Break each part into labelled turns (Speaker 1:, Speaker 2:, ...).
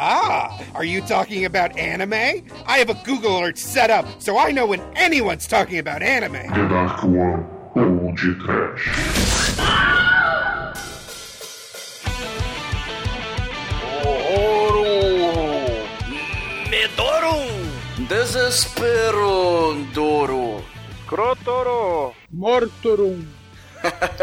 Speaker 1: Ah, are you talking about anime? I have a Google alert set up, so I know when anyone's talking about anime.
Speaker 2: The Dark One, Old Trash.
Speaker 3: Desespero Doro!
Speaker 4: Crotoro!
Speaker 5: Mortorum.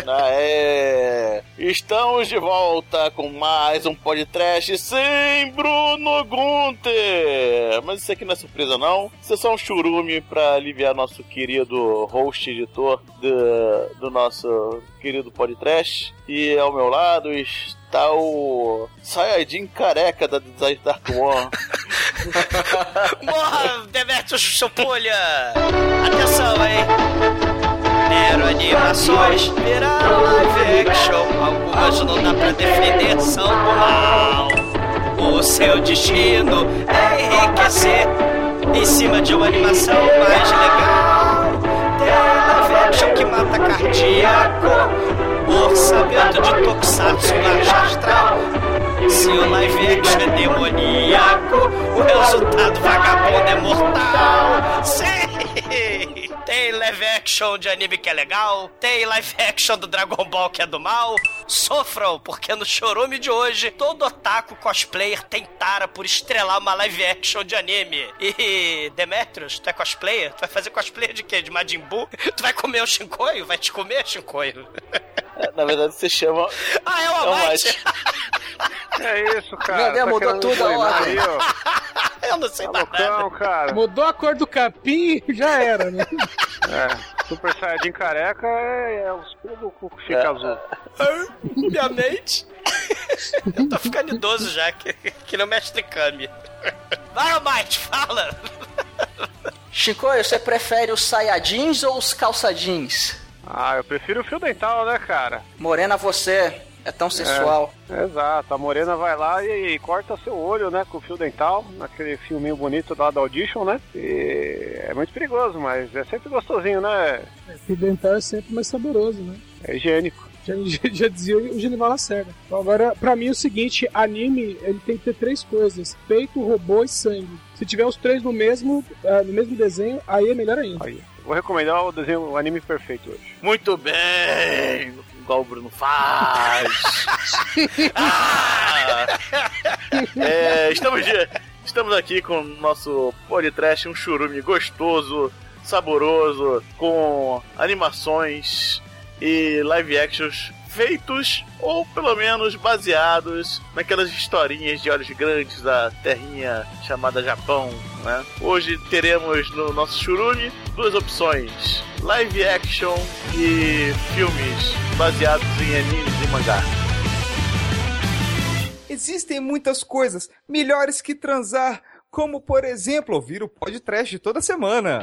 Speaker 3: Ah, é. Estamos de volta com mais um podcast sem Bruno Gunter. Mas isso aqui não é surpresa não. Isso é só um churume para aliviar nosso querido host editor do, do nosso querido podcast. E ao meu lado está o Sayajin careca da Design Dark One.
Speaker 6: Morra, Demetrius Chupulha! Atenção, hein? Nero Animações viraram live action. Algumas não dá pra defender, são do mal. O seu destino é enriquecer em cima de uma animação mais legal. Tem live action que mata cardíaco. Orçamento de Tokusatsu baixa astral. Se o live action é demoníaco, o resultado vagabundo é mortal. Sim! Tem live action de anime que é legal, tem live action do Dragon Ball que é do mal. Sofram, porque no chorume de hoje, todo otaku cosplayer tem tara por estrelar uma live action de anime. E Demetrius, tu é cosplayer? Tu vai fazer cosplayer de quê? De Majin Buu? Tu vai comer o Shinkoio? Vai te comer, Shinkoio?
Speaker 3: Na verdade, você chama.
Speaker 6: Ah, é o
Speaker 3: É o
Speaker 6: Amate!
Speaker 4: É isso, cara.
Speaker 7: Meu Deus,
Speaker 4: tá
Speaker 7: mudou tudo a ordem.
Speaker 6: Eu não sei
Speaker 4: Tá loucão, cara.
Speaker 5: Mudou a cor do capim já era, né?
Speaker 4: É, Super Saiyajin careca é, é os pulos que fica azul.
Speaker 6: Minha mente. Eu tô ficando idoso já, que, que não mestre Kami. Vai, Amate, fala!
Speaker 7: Chico, você prefere os saiyajins ou os calçadins?
Speaker 4: Ah, eu prefiro o fio dental, né, cara?
Speaker 7: Morena você, é tão sensual.
Speaker 4: Exato, a morena vai lá e, e corta seu olho, né, com o fio dental, naquele filminho bonito lá da Audition, né? E é muito perigoso, mas é sempre gostosinho, né?
Speaker 5: O dental é sempre mais saboroso, né?
Speaker 4: É higiênico.
Speaker 5: Já, já, já dizia o Genival Lacerda. Então agora, pra mim é o seguinte, anime, ele tem que ter três coisas. Peito, robô e sangue. Se tiver os três no mesmo, ah, no mesmo desenho, aí é melhor ainda.
Speaker 4: Aí. Vou recomendar o desenho, o anime perfeito hoje.
Speaker 3: Muito bem! Igual o Bruno faz. Ah! É, estamos, de- estamos aqui com o nosso podcast, um churume gostoso, saboroso, com animações e live actions feitos ou pelo menos baseados naquelas historinhas de olhos grandes da terrinha chamada Japão, né? Hoje teremos no nosso churume duas opções: live action e filmes baseados em animes e mangá.
Speaker 8: Existem muitas coisas melhores que transar, como por exemplo ouvir o podcast toda semana.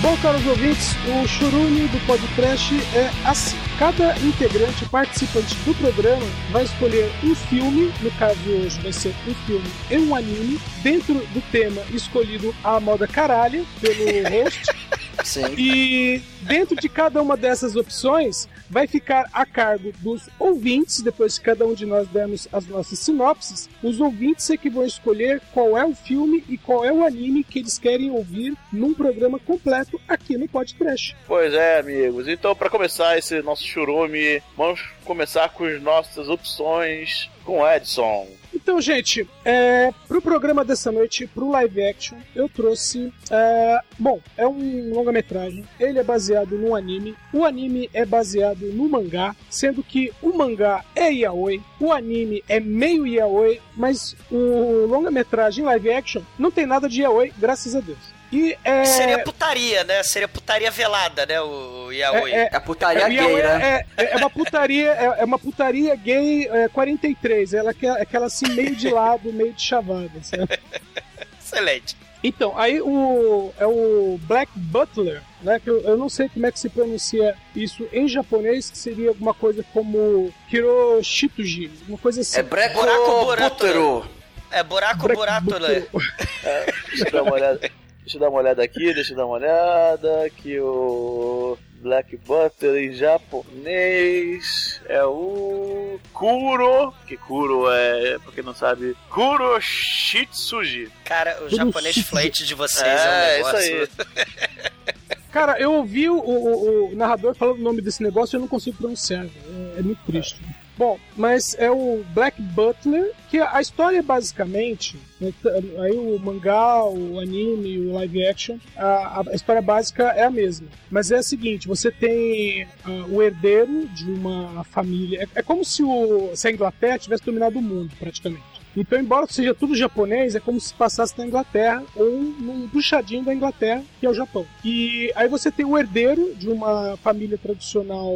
Speaker 5: Bom, caros ouvintes, o churume do podcast é assim. Cada integrante participante do programa vai escolher um filme, no caso hoje vai ser um filme e um anime, dentro do tema escolhido à moda caralho pelo host.
Speaker 7: Sim.
Speaker 5: E dentro de cada uma dessas opções vai ficar a cargo dos ouvintes, depois que cada um de nós dermos as nossas sinopses, os ouvintes é que vão escolher qual é o filme e qual é o anime que eles querem ouvir num programa completo aqui no podcast.
Speaker 3: Pois é, amigos. Então, para começar esse nosso churume, vamos começar com as nossas opções com Edson.
Speaker 5: Então, gente, é, pro programa dessa noite, pro live action, eu trouxe. é, bom, é um longa-metragem. Ele é baseado num anime. O anime é baseado no mangá, sendo que o mangá é yaoi, o anime é meio yaoi, mas o longa-metragem live action não tem nada de yaoi, graças a Deus. E é.
Speaker 6: Seria putaria, né? Seria putaria velada, né? O Yaoi.
Speaker 5: É, é,
Speaker 7: É putaria
Speaker 5: é,
Speaker 7: gay, né?
Speaker 5: é, é, é uma putaria, é, é uma putaria gay é, 43. Ela é aquela assim, meio de lado, meio de chavada. sabe?
Speaker 6: Excelente.
Speaker 5: Então, aí o é o Black Butler, né? Que eu, eu não sei como é que se pronuncia isso em japonês, que seria alguma coisa como Hiroshituji, uma coisa assim.
Speaker 7: É breco
Speaker 6: Buraco buraco,
Speaker 7: bútero.
Speaker 6: É buraco
Speaker 5: Black
Speaker 6: buraco, né?
Speaker 3: Deixa eu dar uma olhada. Aqui, deixa eu dar uma olhada. Que o Black Butter em japonês é o Kuro. Que Kuro é, pra quem não sabe, Kuro Shitsuji.
Speaker 6: Cara, o japonês fluente de vocês é,
Speaker 3: É,
Speaker 6: um negócio.
Speaker 3: isso
Speaker 5: Cara, eu ouvi o, o- o narrador falando o nome desse negócio e eu não consigo pronunciar. É, é muito triste. Bom, mas é o Black Butler, que a história basicamente. né, aí o mangá, o anime, o live action, a, a história básica é a mesma. Mas é a seguinte: você tem ah, o herdeiro de uma família. É, é como se, o, se a Inglaterra tivesse dominado o mundo, praticamente. Então, embora seja tudo japonês, é como se passasse na Inglaterra ou num puxadinho da Inglaterra, que é o Japão. E aí você tem o herdeiro de uma família tradicional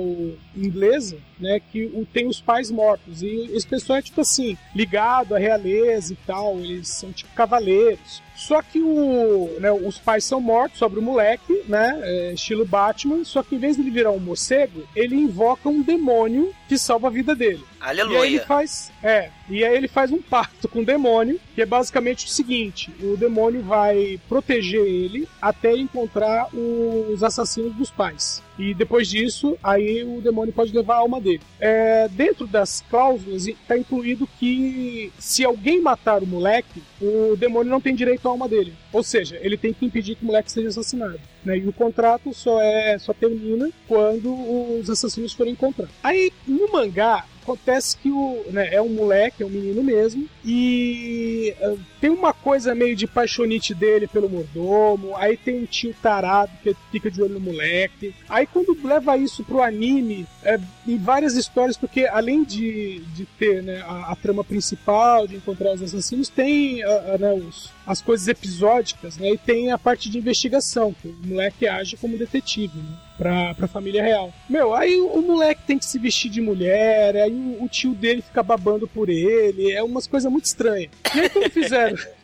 Speaker 5: inglesa, né, que tem os pais mortos. E esse pessoal é tipo assim, ligado à realeza e tal, eles são tipo cavaleiros. Só que o, né, os pais são mortos, sobra o moleque, né? é, estilo Batman. Só que em vez de ele virar um morcego, ele invoca um demônio que salva a vida dele. E aí ele
Speaker 6: Aleluia.
Speaker 5: faz. É, e aí ele faz um pacto com o demônio, que é basicamente o seguinte: o demônio vai proteger ele até encontrar os assassinos dos pais. E depois disso, aí o demônio pode levar a alma dele. É, dentro das cláusulas está incluído que se alguém matar o moleque, o demônio não tem direito à alma dele. Ou seja, ele tem que impedir que o moleque seja assassinado. Né? E o contrato só é só termina quando os assassinos forem encontrados. Aí no mangá acontece que o né, é um moleque, é um menino mesmo, e ah, tem uma coisa meio de paixonite dele pelo mordomo, aí tem um tio tarado que fica de olho no moleque. Aí quando leva isso pro anime, é, em várias histórias, porque além de, de ter né, a, a trama principal, de encontrar os assassinos, tem ah, ah, né, os, as coisas episódicas, né? E tem a parte de investigação, que o moleque age como detetive, né? Pra, pra família real. Meu, aí o, o moleque tem que se vestir de mulher, aí o, o tio dele fica babando por ele, é umas coisas muito estranhas. E aí quando fizeram.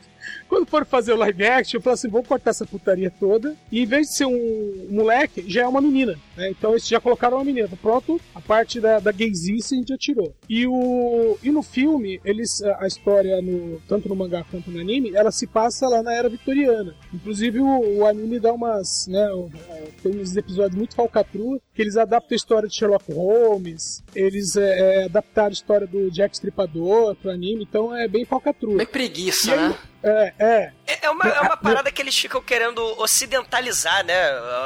Speaker 5: Quando foram fazer o live action, eu falei assim: vou cortar essa putaria toda. E em vez de ser um moleque, já é uma menina. Né? Então eles já colocaram uma menina. Pronto, a parte da, da gaysice a gente já tirou. E, o, e no filme, eles a história, no, tanto no mangá quanto no anime, ela se passa lá na era vitoriana. Inclusive o, o anime dá umas. Né, é, tem uns episódios muito falcatrua, que eles adaptam a história de Sherlock Holmes, eles é, é, adaptaram a história do Jack Stripador pro anime, então é bem falcatrua.
Speaker 7: Bem preguiça,
Speaker 5: aí-
Speaker 7: né?
Speaker 5: É, é.
Speaker 6: É é uma, é uma parada que eles ficam querendo ocidentalizar, né?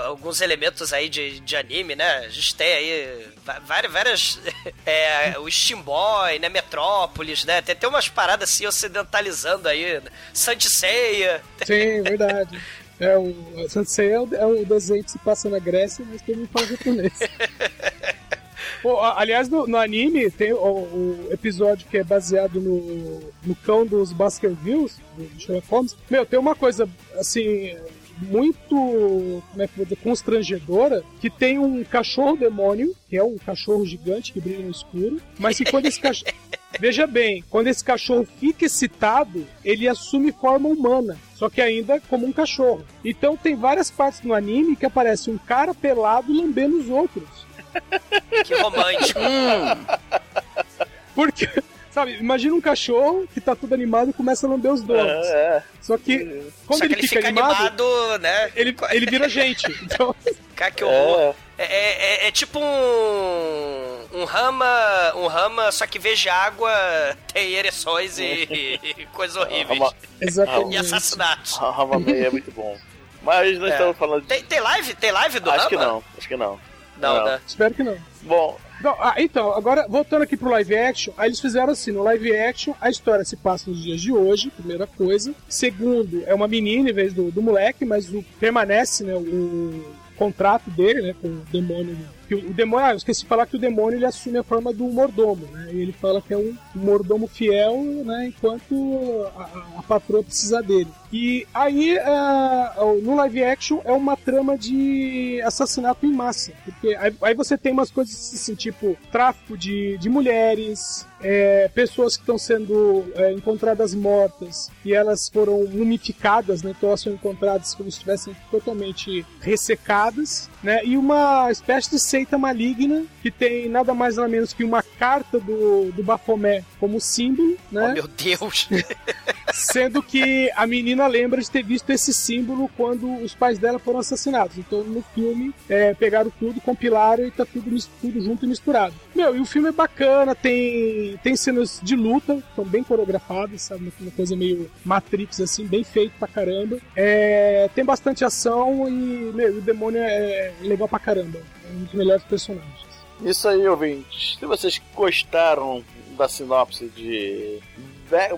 Speaker 6: Alguns elementos aí de, de anime, né? A gente tem aí várias. várias é, o Steam Boy, né? Metrópolis, né? Tem, tem umas paradas assim ocidentalizando aí. né? Saint Seiya.
Speaker 5: Sim, verdade. É, o Sansei é o, é desenho que se passa na Grécia, mas todo mundo fala japonês. Pô, aliás, no, no anime tem o, o episódio que é baseado no, no cão dos Baskervilles, do Sherlock Holmes. Meu, tem uma coisa, assim, muito, como é que dizer, constrangedora, que tem um cachorro demônio, que é um cachorro gigante que brilha no escuro, mas que quando esse cachorro... Veja bem, quando esse cachorro fica excitado, ele assume forma humana, só que ainda como um cachorro. Então tem várias partes no anime que aparece um cara pelado lambendo os outros.
Speaker 6: Que romântico.
Speaker 5: Porque, sabe, imagina um cachorro que tá todo animado e começa a lamber os donos.
Speaker 3: É,
Speaker 5: Só que quando
Speaker 6: Só que
Speaker 5: ele, fica, animado,
Speaker 6: né?
Speaker 5: ele, ele vira gente. Então,
Speaker 6: Cara, que horror.
Speaker 3: é.
Speaker 6: É, é, é tipo um. Um rama. Um rama, só que vez de água tem ereções e, e coisas horríveis.
Speaker 3: Rama-
Speaker 6: E
Speaker 5: exatamente.
Speaker 6: assassinatos.
Speaker 3: A Ramamei é muito bom. Mas nós
Speaker 6: É.
Speaker 3: estamos falando de.
Speaker 6: Tem, tem live? Tem live do
Speaker 3: Acho
Speaker 6: Rama?
Speaker 3: que não, acho que não.
Speaker 6: Não,
Speaker 3: Não.
Speaker 6: né?
Speaker 5: Espero que não.
Speaker 3: Bom,
Speaker 5: Não, ah, então, agora voltando aqui pro live action, aí eles fizeram assim, no live action a história se passa nos dias de hoje, primeira coisa. Segundo, é uma menina em vez do, do moleque, mas o, permanece, né, o contrato dele, né, com o demônio. Que o, o demônio, ah, eu esqueci de falar que o demônio ele assume a forma do mordomo, né, e ele fala que é um, mordomo fiel, né, enquanto a, a- a patroa precisa dele. E aí, ah, no live action, é uma trama de assassinato em massa. Porque aí, aí você tem umas coisas assim, tipo tráfico de, de mulheres, é, pessoas que estão sendo é, encontradas mortas e elas foram mumificadas, né? Então elas são encontradas como se estivessem totalmente ressecadas, né? E uma espécie de seita maligna que tem nada mais nada menos que uma carta do, do Baphomet como símbolo, né?
Speaker 6: Oh, meu Deus!
Speaker 5: Sendo que a menina lembra de ter visto esse símbolo quando os pais dela foram assassinados. Então no filme é, pegaram tudo, compilaram e tá tudo, tudo junto e misturado. Meu, e o filme é bacana, tem, tem cenas de luta, são bem coreografadas, sabe? Uma coisa meio Matrix, assim, bem feito pra caramba. É, tem bastante ação e, meu, o demônio é legal pra caramba. É um dos melhores personagens.
Speaker 3: Isso aí, ouvintes. Se vocês gostaram da sinopse de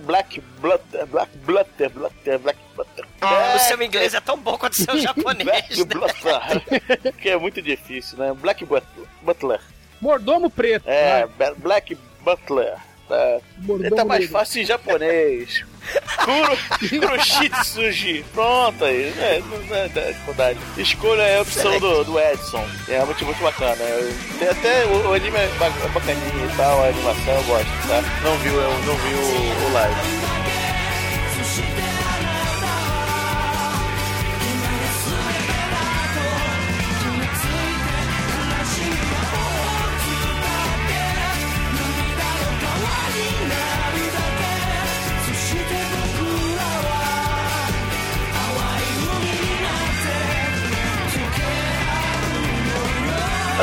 Speaker 3: Black Blutter, Black Blutter, Blutter, Black Blutter.
Speaker 6: Ah, o seu inglês é tão bom quanto o seu japonês,
Speaker 3: Black
Speaker 6: né?
Speaker 3: Blutter. que é muito difícil, né? Black Butler.
Speaker 5: Mordomo preto.
Speaker 3: É. Be- Black Butler. Tá. Tá mais fácil em japonês. Kuro, Kuroshitsuji. Pronto aí. É, não é da dificuldade. Escolha a opção do, do Edson. É muito, muito bacana. Tem até o, o anime é ba- é bacaninha e tal, a animação eu gosto, tá? Não viu, eu não vi o, o live.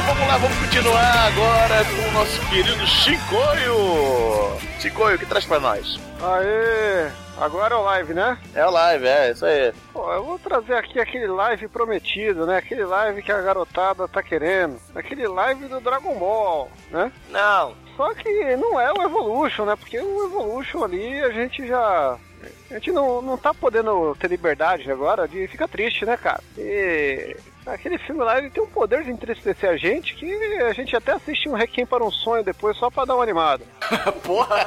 Speaker 3: Vamos lá, vamos continuar agora com o nosso querido Chicoio. Chicoio, o que traz pra nós?
Speaker 4: Aê! Agora é o live, né?
Speaker 3: É o live, é, isso aí.
Speaker 4: Pô, eu vou trazer aqui aquele live prometido, né? Aquele live que a garotada tá querendo. Aquele live do Dragon Ball, né?
Speaker 6: Não.
Speaker 4: Só que não é o Evolution, né? Porque o Evolution ali a gente já. A gente não, não tá podendo ter liberdade agora de ficar triste, né, cara? E aquele filme lá ele tem um poder de entristecer a gente que a gente até assiste um Requiem para um Sonho depois só pra dar uma animada.
Speaker 7: Porra!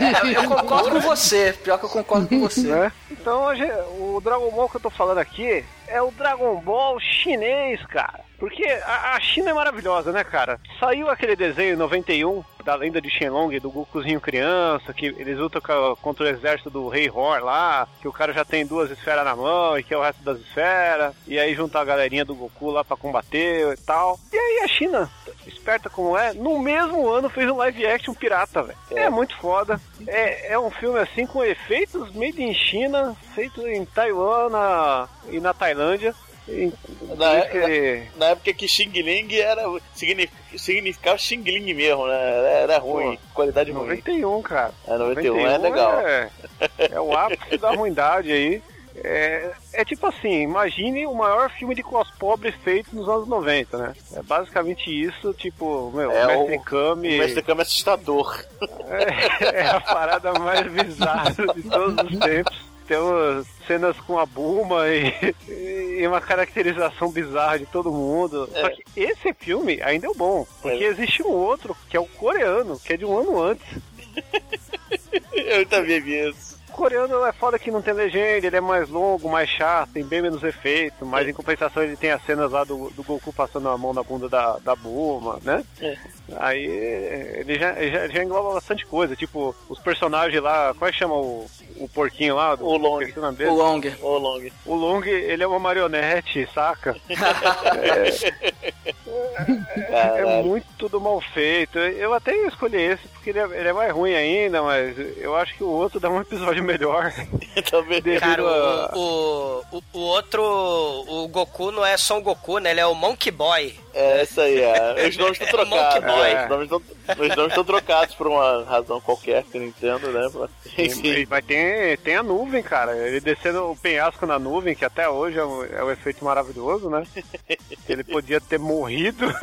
Speaker 7: É, eu concordo com você. Pior que eu concordo com você.
Speaker 4: né? Então gente- o Dragon Ball que eu tô falando aqui é o Dragon Ball chinês, cara. Porque a, a China é maravilhosa, né, cara? Saiu aquele desenho em 91 da lenda de Shenlong, do Gokuzinho criança, que eles lutam co- contra o exército do Rei Hor lá, que o cara já tem duas esferas na mão e que é o resto das esferas, e aí junta a galerinha do Goku lá pra combater e tal. E aí a China, esperta como é, no mesmo ano fez um live action pirata, velho. É muito foda. É, é um filme assim com efeitos made in China, feito em Taiwan na- e na Tailândia.
Speaker 3: Na,
Speaker 4: que-
Speaker 3: na- na época que Xing Ling era, signifi- significava Xing Ling mesmo, né? Era, ruim, qualidade ruim.
Speaker 4: 91, cara.
Speaker 3: É, 91 é legal.
Speaker 4: É, é o ápice da ruindade aí. É, é tipo assim, imagine o maior filme de cos pobre feito nos anos 90, né? É basicamente isso, tipo, meu,
Speaker 3: É
Speaker 4: Mestre
Speaker 3: o-
Speaker 4: Kami
Speaker 3: O Mestre Kami é assustador.
Speaker 4: é, é a parada mais bizarra de todos os tempos. Temos cenas com a Buma e, e uma caracterização bizarra de todo mundo. Só que esse filme ainda é o bom, porque
Speaker 3: É.
Speaker 4: existe um outro, que é o coreano, que é de um ano antes.
Speaker 3: Eu também vi isso.
Speaker 4: O coreano é foda que não tem legenda, ele é mais longo, mais chato, tem bem menos efeito, mas em compensação ele tem as cenas lá do, do Goku passando a mão na bunda da, da Buma, né?
Speaker 3: É.
Speaker 4: Aí ele já, já, já engloba bastante coisa, tipo, os personagens lá, qual é que chama o, o porquinho lá? Do,
Speaker 3: O Long.
Speaker 7: O Long.
Speaker 3: Ô, Long.
Speaker 4: O Long, ele é uma marionete, saca? É
Speaker 3: Caralho.
Speaker 4: muito tudo mal feito. Eu até escolhi esse porque ele é, ele é mais ruim ainda, mas eu acho que o outro dá um episódio melhor.
Speaker 3: Também.
Speaker 6: Cara,
Speaker 4: a-
Speaker 6: o, o, o outro, o Goku não é só um Goku, né? Ele é o Monkey Boy.
Speaker 3: É isso aí, é. Os nomes estão
Speaker 6: É o Monkey
Speaker 3: trocados.
Speaker 6: Boy.
Speaker 3: né? Os nomes estão- Os nomes estão trocados por uma razão qualquer que eu não entendo, né? Enfim.
Speaker 4: Mas tem, tem a nuvem, cara. Ele descendo o penhasco na nuvem, que até hoje é um, é um efeito maravilhoso, né? Ele podia ter morrido.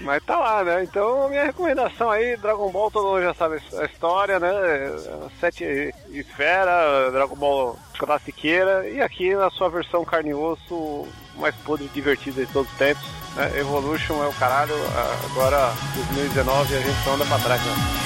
Speaker 4: Mas tá lá, né? Então, minha recomendação aí, Dragon Ball, todo mundo já sabe a história, né? Sete esfera, Dragon Ball classiqueira, e aqui na sua versão carne e osso, mais podre e divertida de todos os tempos. Né? Evolution é o caralho, agora 2019 a gente só anda pra trás, né?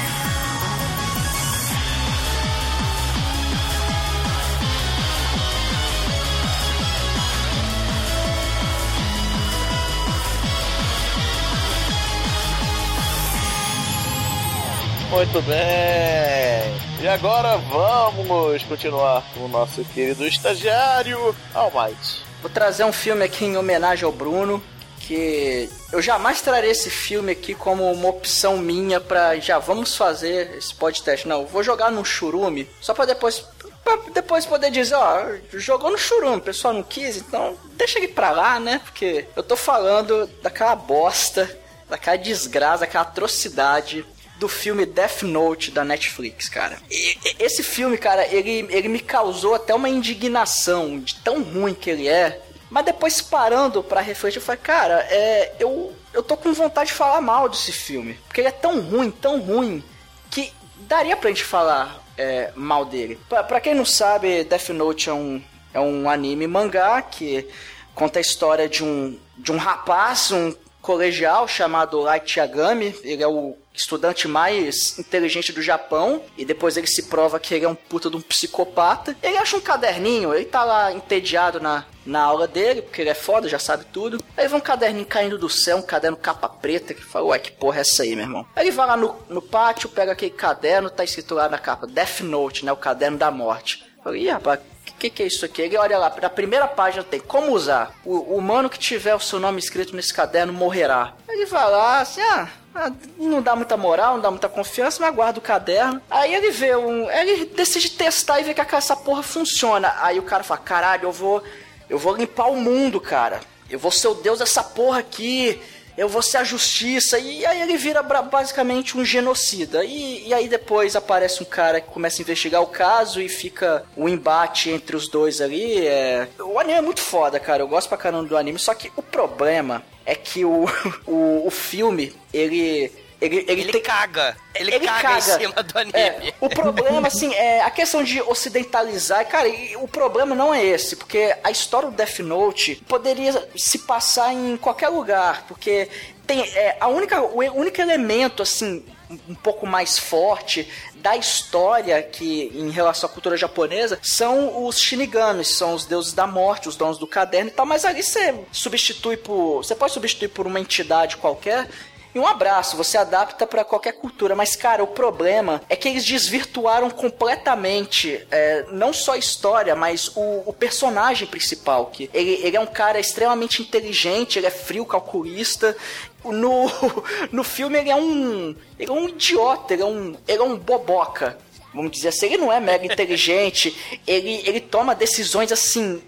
Speaker 3: Muito bem. E agora vamos continuar com o nosso querido estagiário Almighty.
Speaker 7: Vou trazer um filme aqui em homenagem ao Bruno, que eu jamais trarei esse filme aqui como uma opção minha pra já vamos fazer esse podcast. Não, vou jogar no churume só pra depois pra depois poder dizer, ó, jogou no churume, o pessoal não quis, então deixa ele pra lá, né? Porque eu tô falando daquela bosta, daquela desgraça, daquela atrocidade do filme Death Note da Netflix, cara. E- esse filme, cara, ele, ele me causou até uma indignação de tão ruim que ele é. Mas depois parando pra refletir, eu falei, cara, é, eu, eu tô com vontade de falar mal desse filme. Porque ele é tão ruim, tão ruim, que daria pra gente falar é, mal dele. Pra, pra quem não sabe, Death Note é um, é um anime mangá que conta a história de um, de um rapaz, um colegial chamado Light Yagami. Ele é o estudante mais inteligente do Japão e depois ele se prova que ele é um puta de um psicopata. Ele acha um caderninho, ele tá lá entediado na, na aula dele, porque ele é foda, já sabe tudo. Aí vê um caderninho caindo do céu, um caderno capa preta, que fala, ué, que porra é essa aí, meu irmão? Aí ele vai lá no, no pátio, pega aquele caderno, tá escrito lá na capa, Death Note, né, o caderno da morte. Falei, ih, rapaz, o que, que é isso aqui? Ele olha lá, na primeira página tem como usar. O, o humano que tiver o seu nome escrito nesse caderno morrerá. Ele vai lá, assim, ah, ah, não dá muita moral, não dá muita confiança, mas guarda o caderno. Aí ele vê um. Ele decide testar e vê que essa porra funciona. Aí o cara fala: caralho, eu vou. Eu vou limpar o mundo, cara. Eu vou ser o deus dessa porra aqui. Eu vou ser a justiça. E aí ele vira basicamente um genocida. E, e aí depois aparece um cara que começa a investigar o caso e fica o embate entre os dois ali. É... O anime é muito foda, cara. Eu gosto pra caramba do anime. Só que o problema é que o, o, o filme, ele. Ele, ele,
Speaker 6: Ele
Speaker 7: tem-
Speaker 6: caga. Ele,
Speaker 7: ele
Speaker 6: caga,
Speaker 7: caga.
Speaker 6: em cima do anime.
Speaker 7: É, o problema, assim, é a questão de ocidentalizar. Cara, e o problema não é esse, porque a história do Death Note poderia se passar em qualquer lugar, porque tem é, a única, o único elemento, assim, um pouco mais forte da história que em relação à cultura japonesa são os shinigamis, são os deuses da morte, os donos do caderno e tal, mas ali você substitui por, você pode substituir por uma entidade qualquer e um abraço, você adapta pra qualquer cultura, mas cara, o problema é que eles desvirtuaram completamente é, não só a história, mas o, o personagem principal, que ele, ele é um cara extremamente inteligente, ele é frio, calculista. No, no filme ele é um. Ele é um idiota, ele é um. Ele é um boboca. Vamos dizer assim, ele não é mega inteligente, ele, ele toma decisões assim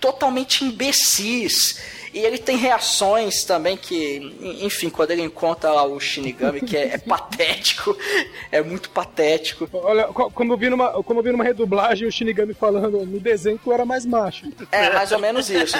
Speaker 7: totalmente imbecis. E ele tem reações também que, enfim, quando ele encontra lá o Shinigami, que é, é patético, é muito patético.
Speaker 5: Olha, co- como eu vi numa, como eu vi numa redublagem o Shinigami falando no desenho que eu era mais macho.
Speaker 7: É, mais ou menos isso.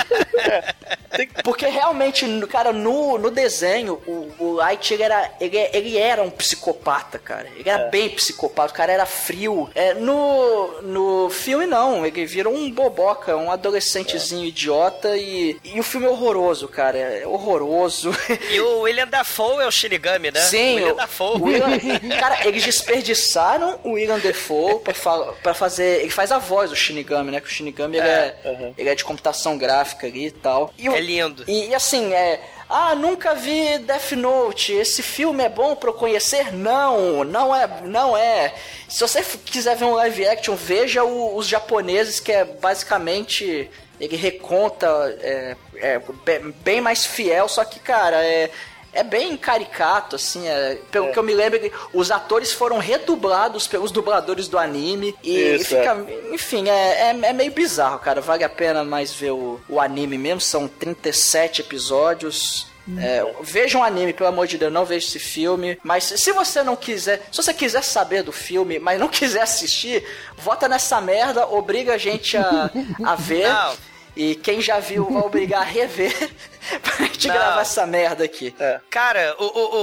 Speaker 7: Porque realmente, no- cara, no, no desenho, o, o Light ele era, ele, ele era um psicopata, cara. Ele era bem psicopata, o cara era frio. É, no, no filme, não. Ele vira um boboca, um adolescentezinho idiota e, e o filme é horroroso, cara. É horroroso.
Speaker 6: E o William Dafoe é o Shinigami, né?
Speaker 7: Sim,
Speaker 6: o William Dafoe.
Speaker 7: o William- cara, eles desperdiçaram o William Defoe pra, fa- pra fazer. Ele faz a voz do Shinigami, né? Que o Shinigami ele, é, ele é de computação gráfica ali e tal. E
Speaker 6: É lindo.
Speaker 7: E, e assim, é. Ah, nunca vi Death Note. Esse filme é bom pra eu conhecer? Não, não é, não é. Se você quiser ver um live action, veja o- os japoneses, que é basicamente ele reconta é, é, be- bem mais fiel, só que, cara, é. É bem caricato, assim, é, pelo que eu me lembro, os atores foram redublados pelos dubladores do anime e
Speaker 3: Isso,
Speaker 7: fica, enfim, é, é, é meio bizarro, cara. Vale a pena mais ver o, o anime mesmo, são 37 episódios. É, veja um anime, pelo amor de Deus, não veja esse filme. Mas se você não quiser, se você quiser saber do filme, mas não quiser assistir, vota nessa merda, obriga a gente a, a ver.
Speaker 6: Não.
Speaker 7: E quem já viu vai obrigar a rever pra gente
Speaker 6: Não.
Speaker 7: gravar essa merda aqui.
Speaker 6: Cara, o, o,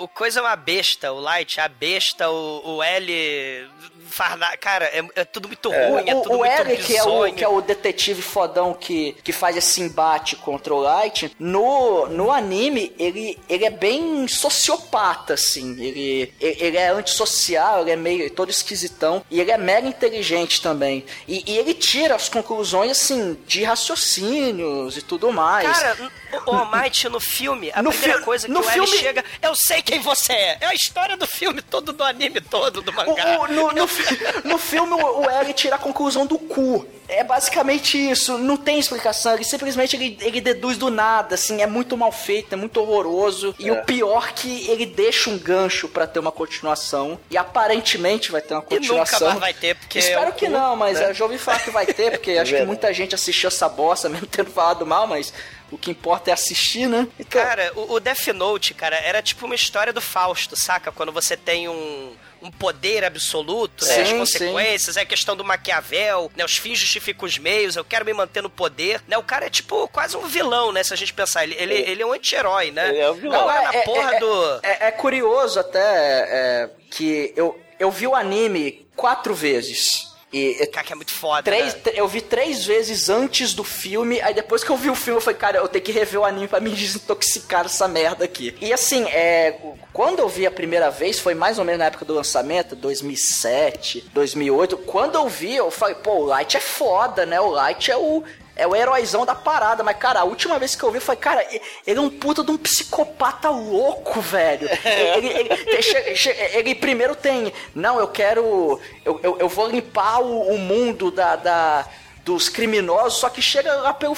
Speaker 6: o, o coisa é uma besta, o Light é a besta, o, o L. Farna... Cara, é, é tudo muito ruim, é, tudo
Speaker 7: o, o
Speaker 6: muito
Speaker 7: Eric, que é o, que é o detetive fodão que, que faz esse embate contra o Light, no, no anime, ele, ele é bem sociopata, assim. Ele, ele ele é antissocial, ele é meio todo esquisitão. E ele é mega inteligente também. E, e ele tira as conclusões, assim, de raciocínios e tudo mais.
Speaker 6: Cara, o All Might no filme, a
Speaker 7: No
Speaker 6: primeira
Speaker 7: fi-
Speaker 6: coisa que
Speaker 7: no
Speaker 6: o L
Speaker 7: filme-
Speaker 6: chega, eu sei quem você é. É a história do filme todo, do anime todo, do
Speaker 7: O-
Speaker 6: mangá.
Speaker 7: o- no, no, fi- no filme, o, o L tira a conclusão do cu. É basicamente isso. Não tem explicação. Ele simplesmente ele, ele deduz do nada, assim. É muito mal feito, é muito horroroso. E o pior que ele deixa um gancho pra ter uma continuação. E aparentemente vai ter uma
Speaker 6: E nunca
Speaker 7: continuação.
Speaker 6: mais vai ter, porque é
Speaker 7: Espero
Speaker 6: o
Speaker 7: que
Speaker 6: cu,
Speaker 7: não, mas
Speaker 6: né?
Speaker 7: eu já ouvi falar que vai ter, porque acho que muita gente assistiu essa bosta, mesmo tendo falado mal, mas o que importa é assistir, né? Então,
Speaker 6: Cara, o, o Death Note, cara, era tipo uma história do Fausto, saca? Quando você tem um, um poder absoluto, né? as
Speaker 7: Sim,
Speaker 6: consequências, é a questão do Maquiavel, né? Os fins justificam os meios, eu quero me manter no poder, né? O cara é tipo quase um vilão, né? Se a gente pensar, ele, ele, ele é um anti-herói, né?
Speaker 3: Ele é um vilão.
Speaker 7: Não,
Speaker 6: na
Speaker 7: é-
Speaker 6: porra
Speaker 7: é-
Speaker 6: do...
Speaker 7: É, é curioso até é, que eu, eu vi o anime quatro vezes. E
Speaker 6: Cara, que é muito foda,
Speaker 7: três,
Speaker 6: né?
Speaker 7: eu vi três vezes antes do filme, aí depois que eu vi o filme, eu falei, cara, eu tenho que rever o anime pra me desintoxicar dessa merda aqui. E assim, é, quando eu vi a primeira vez, foi mais ou menos na época do lançamento, 2007, 2008. Quando eu vi, eu falei, pô, o Light é foda, né? O Light é o. É o heróizão da parada, mas, cara, a última vez que eu vi, falei, cara, ele é um puta de um psicopata louco, velho. Ele, ele- ele- ele primeiro tem, não, eu quero, eu, eu, eu vou limpar o, o mundo da, da- dos criminosos, só que chega lá pelo.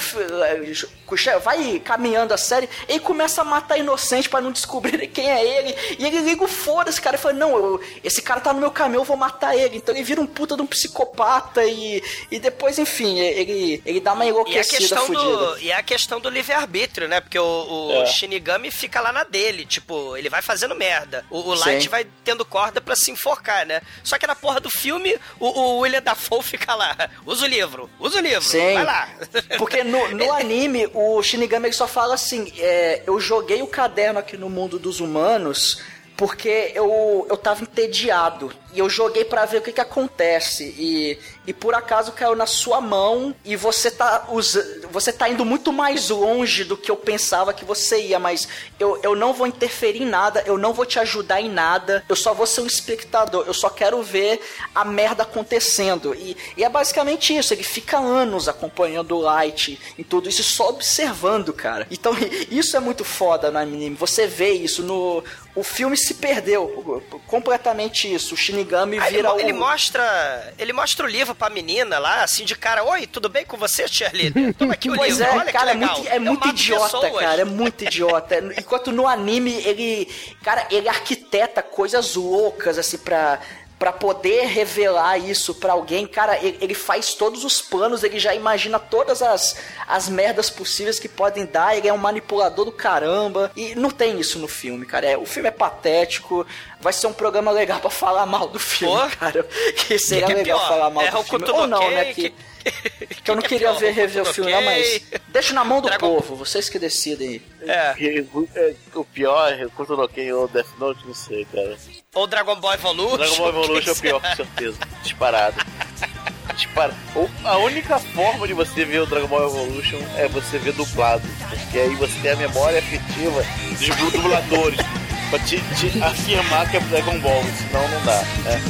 Speaker 7: Vai caminhando a série, ele começa a matar inocente pra não descobrir quem é ele. E ele liga o foda-se, cara. E fala: Não, eu- esse cara tá no meu caminho, eu vou matar ele. Então ele vira um puta de um psicopata e, e depois, enfim, ele, ele dá uma
Speaker 6: E a
Speaker 7: enlouquecida
Speaker 6: questão do, e a questão do livre-arbítrio, né? Porque o, o
Speaker 3: É.
Speaker 6: Shinigami fica lá na dele, tipo, ele vai fazendo merda. O, o Light
Speaker 7: Sim.
Speaker 6: vai tendo corda pra se enforcar, né? Só que na porra do filme, o, o William Dafoe fica lá. Usa o livro, usa o livro,
Speaker 7: Sim.
Speaker 6: vai lá.
Speaker 7: Porque no, no anime, o Shinigami ele só fala assim: é, eu joguei o caderno aqui no mundo dos humanos porque eu, eu tava entediado. E eu joguei pra ver o que que acontece. E, e por acaso caiu na sua mão e você tá, usa, você tá indo muito mais longe do que eu pensava que você ia. Mas eu, eu não vou interferir em nada, eu não vou te ajudar em nada. Eu só vou ser um espectador. Eu só quero ver a merda acontecendo. E, e é basicamente isso. Ele fica anos acompanhando o Light em tudo isso, só observando, cara. Então isso é muito foda no anime. Você vê isso no. O filme se perdeu completamente isso. O Shinigami
Speaker 6: ele,
Speaker 7: vira
Speaker 6: mo-
Speaker 7: o.
Speaker 6: ele mostra. Ele mostra o livro pra menina lá, assim, de cara, oi, tudo bem com você, Cheerleader? Toma aqui o
Speaker 7: Pois
Speaker 6: livro,
Speaker 7: é,
Speaker 6: olha
Speaker 7: cara,
Speaker 6: que legal.
Speaker 7: é muito, é muito idiota,
Speaker 6: pessoas.
Speaker 7: cara, é muito idiota. Enquanto no anime ele, cara, ele arquiteta coisas loucas assim pra para poder revelar isso pra alguém, cara, ele, ele faz todos os planos, ele já imagina todas as, as merdas possíveis que podem dar, ele é um manipulador do caramba, e não tem isso no filme, cara. É, o filme é patético, vai ser um programa legal pra falar mal do filme,
Speaker 6: Pô.
Speaker 7: cara. Que seria
Speaker 6: Que é
Speaker 7: legal
Speaker 6: pior?
Speaker 7: falar mal
Speaker 6: É
Speaker 7: do filme. Ou não, né? Que,
Speaker 6: que-
Speaker 7: que eu não
Speaker 6: que é
Speaker 7: queria
Speaker 6: pior,
Speaker 7: ver
Speaker 6: o
Speaker 7: rever o filme, não, mas deixa na mão do
Speaker 6: Dragon-
Speaker 7: povo, vocês que decidem aí.
Speaker 6: É.
Speaker 3: É, O pior é o Kutunoken ou Death Note, não sei, cara.
Speaker 6: Ou Dragon Ball Evolution.
Speaker 3: Dragon Ball Evolution é o pior, com certeza. Disparado. Disparado. A única forma de você ver o Dragon Ball Evolution é você ver dublado. Porque aí você tem a memória afetiva dos dubladores. Pra te, te afirmar que é Dragon Ball, senão não dá. né?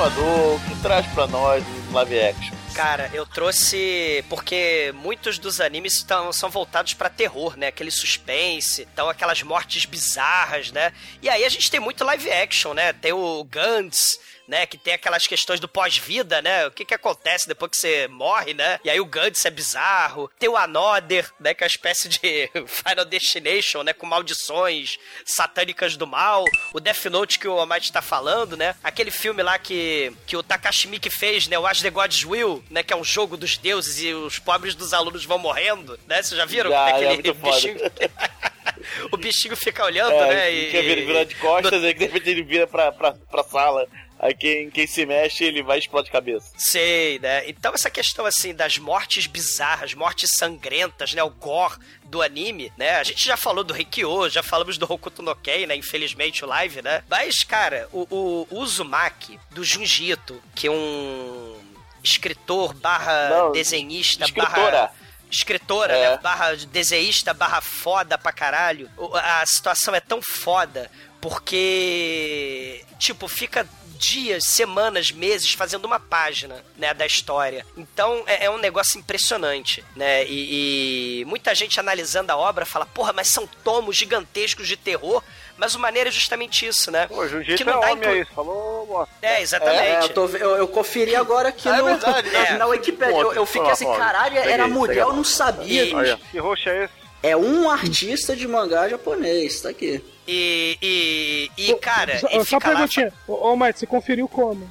Speaker 3: Resumador, o que traz pra nós live action?
Speaker 6: Cara, eu trouxe porque muitos dos animes tão, são voltados pra terror, né? Aquele suspense, então aquelas mortes bizarras, né? E aí a gente tem muito live action, né? Tem o Gantz, né? Que tem aquelas questões do pós-vida, né? O que que acontece depois que você morre, né? E aí o Gantz é bizarro. Tem o Another, né? Que é uma espécie de Final Destination, né? Com maldições satânicas do mal. O Death Note que o Almighty tá falando, né? Aquele filme lá que, que o Takashi Miike fez, né? O As the Gods Will, né? Que é um jogo dos deuses e os pobres dos alunos vão morrendo, né? Vocês já viram? Aquele
Speaker 3: é muito
Speaker 6: bichinho... o bichinho fica olhando,
Speaker 3: É,
Speaker 6: né?
Speaker 3: ele quer virar de costas, aí de repente ele vira pra, pra, pra sala. Aí quem, quem se mexe, ele vai explodir de cabeça.
Speaker 6: Sei, né? Então essa questão assim das mortes bizarras, mortes sangrentas, né? O gore do anime, né? A gente já falou do Rikyo, já falamos do Hokuto no Ken, né? Infelizmente o live, né? Mas, cara, o, o Uzumaki do Junjito, que é um escritor barra
Speaker 3: Não,
Speaker 6: desenhista
Speaker 3: escritora.
Speaker 6: barra escritora,
Speaker 3: É.
Speaker 6: né? Barra desenhista, barra foda pra caralho. A situação é tão foda porque, tipo, fica dias, semanas, meses fazendo uma página, né, da história. Então é, é um negócio impressionante, né? E, e muita gente analisando a obra fala, porra, mas são tomos gigantescos de terror. Mas o maneiro é justamente isso, né?
Speaker 4: Pô, Jiu-Jitsu
Speaker 6: Que não
Speaker 4: é
Speaker 6: dá
Speaker 4: homem
Speaker 6: inclu-
Speaker 4: aí, falou bosta.
Speaker 6: É,
Speaker 7: É,
Speaker 6: exatamente.
Speaker 7: eu, tô- eu- eu conferi agora aqui
Speaker 3: Ah, é
Speaker 7: no,
Speaker 3: verdade,
Speaker 7: na,
Speaker 3: é.
Speaker 7: na Wikipedia. Eu, eu fiquei assim, caralho, era
Speaker 3: peguei
Speaker 7: mulher, eu não sabia.
Speaker 6: E-.
Speaker 4: Que roxo é esse?
Speaker 7: É um artista de mangá japonês, tá aqui.
Speaker 6: E, e, e, cara,
Speaker 5: só,
Speaker 6: e
Speaker 5: só perguntinha. Ô, ô Mike, você conferiu como?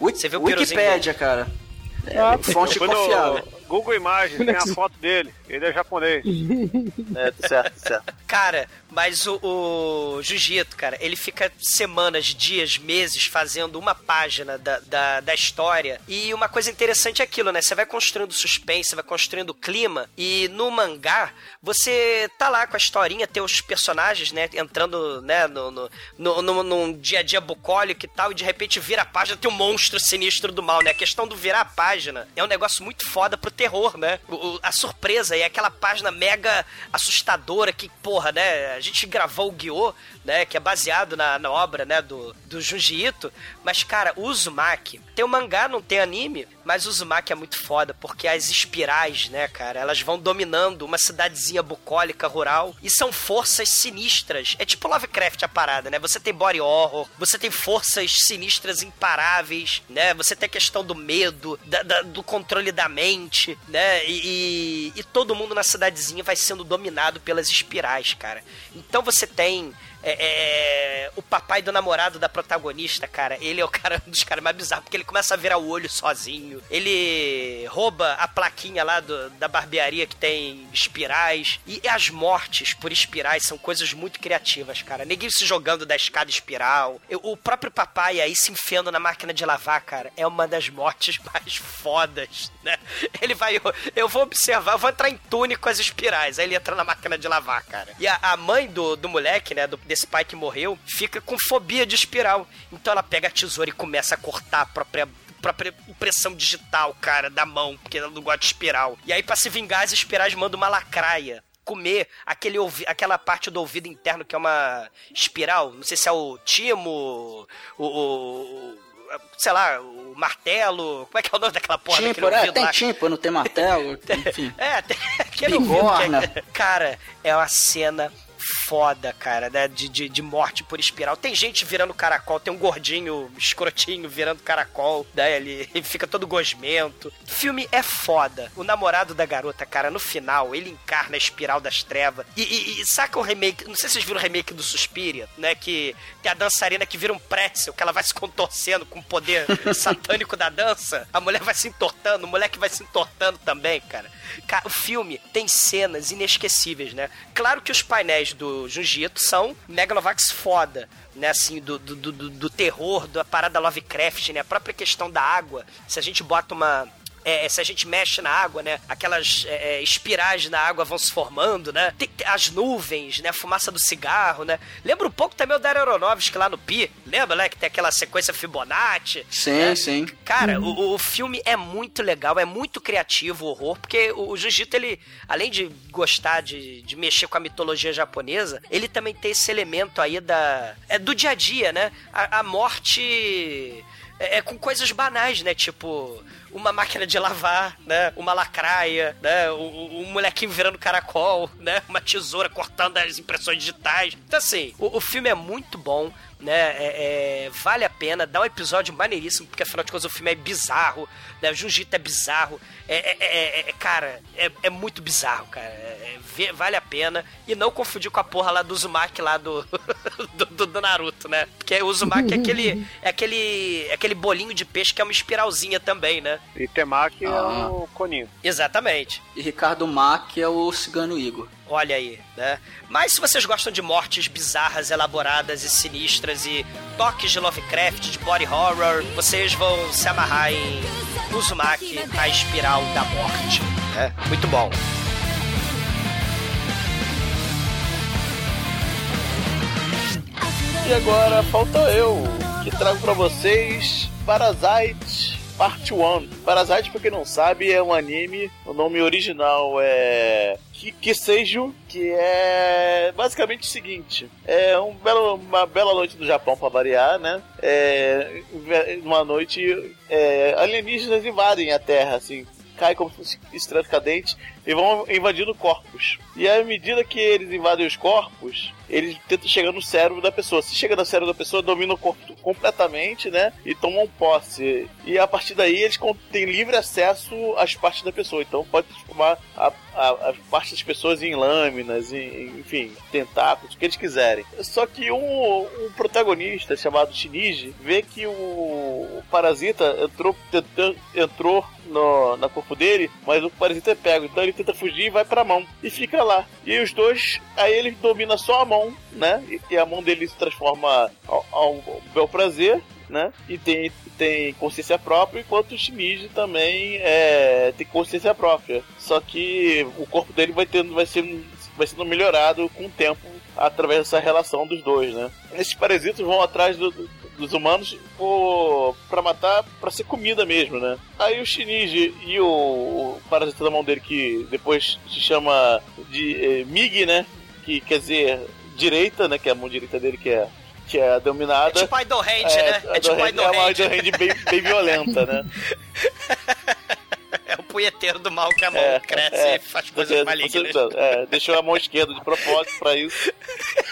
Speaker 6: Você viu o
Speaker 7: Wikipédia, cara. É,
Speaker 5: Ah,
Speaker 7: fonte confiável.
Speaker 4: Google Imagens, tem a foto dele. Ele é japonês.
Speaker 3: É, tá certo, tá certo.
Speaker 6: Cara, mas o, o Jiu-Jitsu, cara, ele fica semanas, dias, meses fazendo uma página da, da, da história. E uma coisa interessante é aquilo, né? Você vai construindo suspense, vai construindo clima. E no mangá, você tá lá com a historinha, tem os personagens, né? Entrando, né? No, no, no, no- num dia a dia bucólico e tal. E de repente vira a página, tem um monstro sinistro do mal, né? A questão do virar a página é um negócio muito foda pro terror, né? O- a surpresa e aquela página mega assustadora que, porra, né? A gente gravou o Guiô, né? Que é baseado na, na obra, né? Do, do Junji Ito. Mas, cara, o Uzumaki tem o mangá, não tem anime, mas o Uzumaki é muito foda porque as espirais, né, cara? Elas vão dominando uma cidadezinha bucólica rural e são forças sinistras. É tipo Lovecraft a parada, né? Você tem body horror, você tem forças sinistras imparáveis, né? Você tem a questão do medo, da- da- do controle da mente, né? E, e- e todo mundo na cidadezinha vai sendo dominado pelas espirais, cara. Então você tem é, é, o papai do namorado da protagonista, cara, ele é o cara um dos caras mais bizarros, porque ele começa a virar o olho sozinho. Ele rouba a plaquinha lá do- da barbearia que tem espirais. E as mortes por espirais são coisas muito criativas, cara. Ninguém se jogando da escada espiral. Eu- o próprio papai aí se enfiando na máquina de lavar, cara, é uma das mortes mais fodas, né? Ele vai, eu, eu vou observar, eu vou entrar em túnel com as espirais. Aí ele entra na máquina de lavar, cara. E a, a mãe do, do moleque, né, do- desse pai que morreu, fica com fobia de espiral. Então ela pega a tesoura e começa a cortar a própria própria impressão digital, cara, da mão, porque ela não gosta de espiral. E aí, pra se vingar, as espirais mandam uma lacraia comer aquele ouvi aquela parte do ouvido interno que é uma espiral. Não sei se é o timo, o, o- sei lá, o martelo. Como é que é o nome daquela porra
Speaker 7: Tímpano, é, tem
Speaker 6: lá?
Speaker 7: tímpano, tem martelo, enfim.
Speaker 6: É, tem aquele ouvido que é- Cara, é uma cena foda, cara, né? De, de, de morte por espiral. Tem gente virando caracol, tem um gordinho, escrotinho virando caracol, né? Ele, ele fica todo gosmento. O filme é foda. O namorado da garota, cara, no final, ele encarna a espiral das trevas. E, e, e saca o remake, não sei se vocês viram o remake do Suspiria, né? Que tem a dançarina que vira um pretzel, que ela vai se contorcendo com o poder satânico da dança. A mulher vai se entortando, o moleque vai se entortando também, cara. Cara, o filme tem cenas inesquecíveis, né? Claro que os painéis do Jiu-Jitsu são Megalovax foda, né? Assim, do, do, do, do terror, da parada Lovecraft, né? A própria questão da água. Se a gente bota uma é, se a gente mexe na água, né? Aquelas é, é, espirais na água vão se formando, né? Tem, as nuvens, né? A fumaça do cigarro, né? Lembra um pouco também o Dario Aronofsky lá no Pi. Lembra, né? Que tem aquela sequência Fibonacci.
Speaker 7: Sim,
Speaker 6: né?
Speaker 7: sim.
Speaker 6: Cara, o, o filme é muito legal, é muito criativo o horror, porque o, o Jiu-Jitsu, ele, além de gostar de, de mexer com a mitologia japonesa, ele também tem esse elemento aí da. É do dia a dia, né? A, a morte. É, é com coisas banais, né? Tipo, uma máquina de lavar, né? Uma lacraia, né? O- um molequinho virando caracol, né? Uma tesoura cortando as impressões digitais. Então, assim, o, o filme é muito bom, né? É- é- vale a pena, dá um episódio maneiríssimo, porque afinal de contas o filme é bizarro, né? O Jiu-Jitsu é bizarro. É, é- é- é- cara, é, é muito bizarro, cara. É- é- vale a pena. E não confundir com a porra lá do Uzumaki lá do, do, do- do Naruto, né? Porque o Uzumaki é aquele, é aquele, é aquele bolinho de peixe que é uma espiralzinha também, né?
Speaker 4: E Temaki é
Speaker 7: Ah.
Speaker 4: o Coninho.
Speaker 6: Exatamente.
Speaker 7: E Ricardo Mack é o Cigano Igor.
Speaker 6: Olha aí, né? Mas se vocês gostam de mortes bizarras, elaboradas e sinistras e toques de Lovecraft, de body horror, vocês vão se amarrar em Uzumaki, a espiral da morte. né? Muito bom.
Speaker 3: E agora falta eu, que trago pra vocês Parasite Part 1. Parasite, pra quem não sabe, é um anime, o nome original é Ki- Kiseiju, que é basicamente o seguinte: é um belo, uma bela noite no Japão pra variar, né? É, uma noite, é, alienígenas invadem a Terra, assim, cai como se fosse cadente e vão invadindo corpos. E à medida que eles invadem os corpos, eles tentam chegar no cérebro da pessoa. Se chega no cérebro da pessoa, domina o corpo completamente, né? E tomam posse. E a partir daí eles têm livre acesso às partes da pessoa. Então pode transformar a, a, as partes das pessoas em lâminas, em, enfim, tentáculos, o que eles quiserem. Só que um, um protagonista chamado Shinji vê que o, o parasita entrou, tentando, entrou no, na corpo dele, mas o parasita é pego. Então ele tenta fugir e vai pra mão. E fica lá. E os dois, aí ele domina só a mão, né? E, e a mão dele se transforma ao, ao bel prazer. Né? E tem, tem consciência própria, enquanto o Shinji também é, tem consciência própria. Só que o corpo dele vai tendo, vai sendo, vai sendo melhorado com o tempo através dessa relação dos dois, né? Esses parasitas vão atrás do- dos humanos por, pra matar, pra ser comida mesmo, né? Aí o Shinji e o, o parasita da mão dele, que depois se chama de eh, Mig, né? Que quer dizer direita, né? Que é a mão direita dele que é, que é dominada.
Speaker 6: É tipo Idol Hand, né? É tipo
Speaker 3: Idol Hand é uma. Idol Hand bem, bem violenta, né?
Speaker 6: É o punheteiro do mal que a mão
Speaker 3: É,
Speaker 6: cresce
Speaker 3: é.
Speaker 6: e faz coisas malignas.
Speaker 3: você- é, deixou a mão esquerda de propósito pra isso.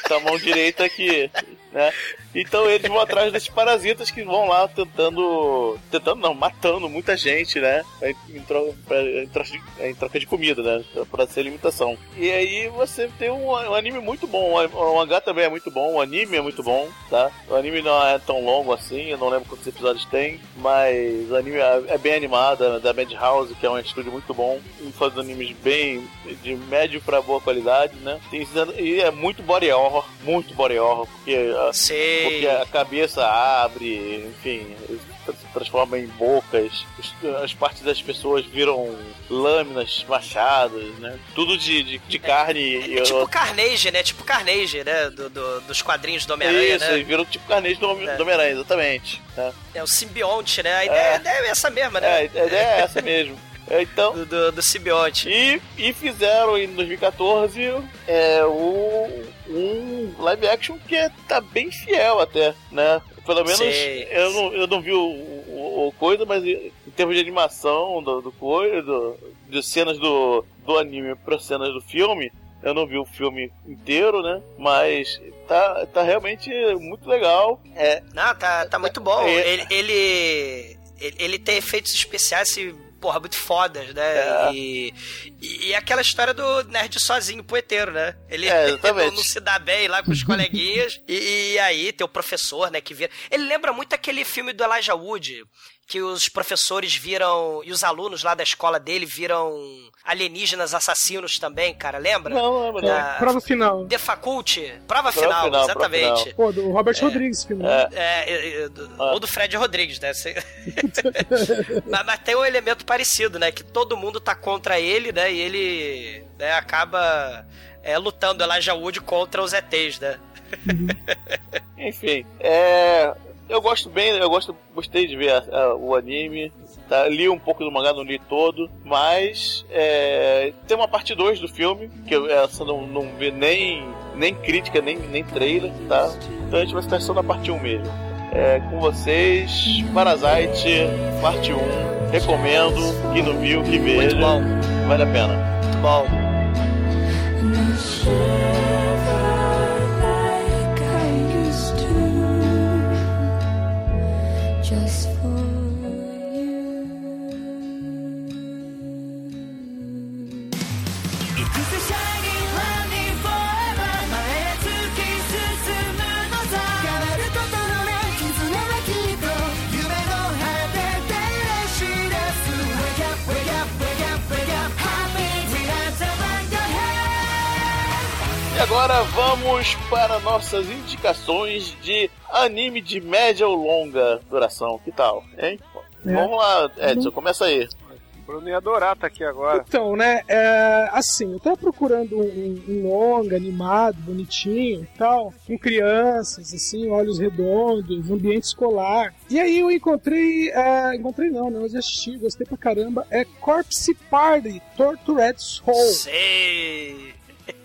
Speaker 3: Então a mão direita que. Né? Então eles vão atrás desses parasitas que vão lá tentando. Tentando não, matando muita gente, né? Em, tro- pra- em troca, de, em troca de comida, né? Pra ser alimentação. E aí você tem um, um anime muito bom. O mangá também é muito bom, o anime é muito bom, tá? O anime não é tão longo assim, eu não lembro quantos episódios tem, mas o anime é é bem animado, é da Madhouse, que é um estúdio muito bom, faz animes bem de médio pra boa qualidade, né? Tem, e é muito body horror, muito body horror, porque, a-
Speaker 6: Sei.
Speaker 3: Porque a cabeça abre, enfim, se transforma em bocas, as partes das pessoas viram lâminas, machados, né? Tudo de, de, de carne e
Speaker 6: É tipo Carnage, né? Tipo Carnage, né? Do, do- dos quadrinhos do Homem-Aranha,
Speaker 3: Isso,
Speaker 6: né?
Speaker 3: viram tipo carneiro do,
Speaker 6: É.
Speaker 3: do Homem-Aranha, exatamente. né?
Speaker 6: É o simbionte, né? A ideia, a ideia é essa mesma,
Speaker 3: É,
Speaker 6: né?
Speaker 3: a ideia é essa mesmo. Então,
Speaker 6: do, do, do simbionte.
Speaker 3: E, e fizeram em 2014 é, o, um live action que é, tá bem fiel até, né? Pelo menos eu não, eu não vi o, o- o coisa, mas em termos de animação do, do coisa, do, de cenas do, do anime para cenas do filme, eu não vi o filme inteiro, né? Mas tá, tá realmente muito legal. É,
Speaker 6: Não, tá, tá muito bom.
Speaker 3: É.
Speaker 6: Ele, ele, ele, ele tem efeitos especiais, assim, porra, muito fodas, né?
Speaker 3: É.
Speaker 6: E, e, aquela história do nerd sozinho, poeteiro, né? Ele
Speaker 3: É,
Speaker 6: não, não se dá bem lá com os coleguinhas. E, e aí tem o professor, né, que vira... Ele lembra muito aquele filme do Elijah Wood, que os professores viram... E os alunos lá da escola dele viram alienígenas assassinos também, cara, lembra?
Speaker 3: Não, lembro,
Speaker 6: Da-
Speaker 5: É, prova final.
Speaker 6: The Faculty. Prova,
Speaker 3: Prova
Speaker 6: final,
Speaker 3: final, prova
Speaker 6: exatamente.
Speaker 3: final.
Speaker 5: Pô, do Robert Rodrigues, filme. né?
Speaker 6: É, é, é, do-
Speaker 3: Ah.
Speaker 6: ou do Fred Rodrigues, né? Mas, mas tem um elemento parecido, né? Que todo mundo tá contra ele, né? E ele né, acaba é, lutando Elijah Wood contra os ETs, né?
Speaker 3: Enfim, é. Eu gosto bem, eu gosto, gostei de ver a- a- o anime. tá? Li um pouco do mangá, não li todo, mas é, tem uma parte 2 do filme, que eu essa não, não vi nem, nem crítica, nem, nem trailer, tá? Então a gente vai ficar só na parte 1 mesmo. É, com vocês, Parasite, parte 1. Recomendo, quem não viu, que veja. Vale a pena.
Speaker 6: Muito bom.
Speaker 9: Just
Speaker 3: agora vamos para nossas indicações de anime de média ou longa duração. Que tal, hein?
Speaker 5: É.
Speaker 3: Vamos lá, Edson, começa aí.
Speaker 4: Bruno ia adorar tá aqui agora.
Speaker 5: Então, né, é, assim, eu tava procurando um, um longa, animado, bonitinho e tal, com crianças, assim, olhos redondos, ambiente escolar. E aí eu encontrei, é, encontrei não, né, eu já assisti, gostei pra caramba, é Corpse Party, Tortured Soul.
Speaker 6: Sei.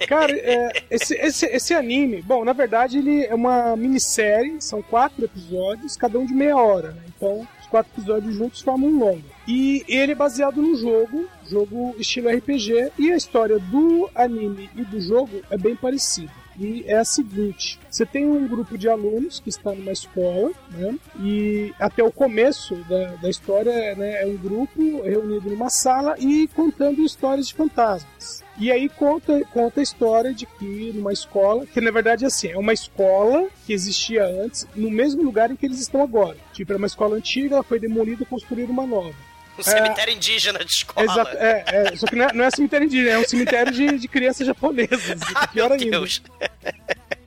Speaker 5: Cara, é, esse, esse, esse anime, bom, na verdade ele é uma minissérie, são quatro episódios, cada um de meia hora, né? Então, os quatro episódios juntos formam um longo. E ele é baseado no jogo, jogo estilo RPG, e a história do anime e do jogo é bem parecida. E é a seguinte: você tem um grupo de alunos que está numa escola, né? E até o começo da, da história né, é um grupo reunido numa sala e contando histórias de fantasmas. E aí conta, conta a história de que numa escola, que na verdade é assim, é uma escola que existia antes, no mesmo lugar em que eles estão agora. Tipo, era uma escola antiga, ela foi demolida e construíram uma nova.
Speaker 6: Um cemitério indígena de escola.
Speaker 5: Exato, é, é, só que não é, não é cemitério indígena, é um cemitério de, de crianças japonesas.
Speaker 6: Ah,
Speaker 5: pior ainda.
Speaker 6: Deus.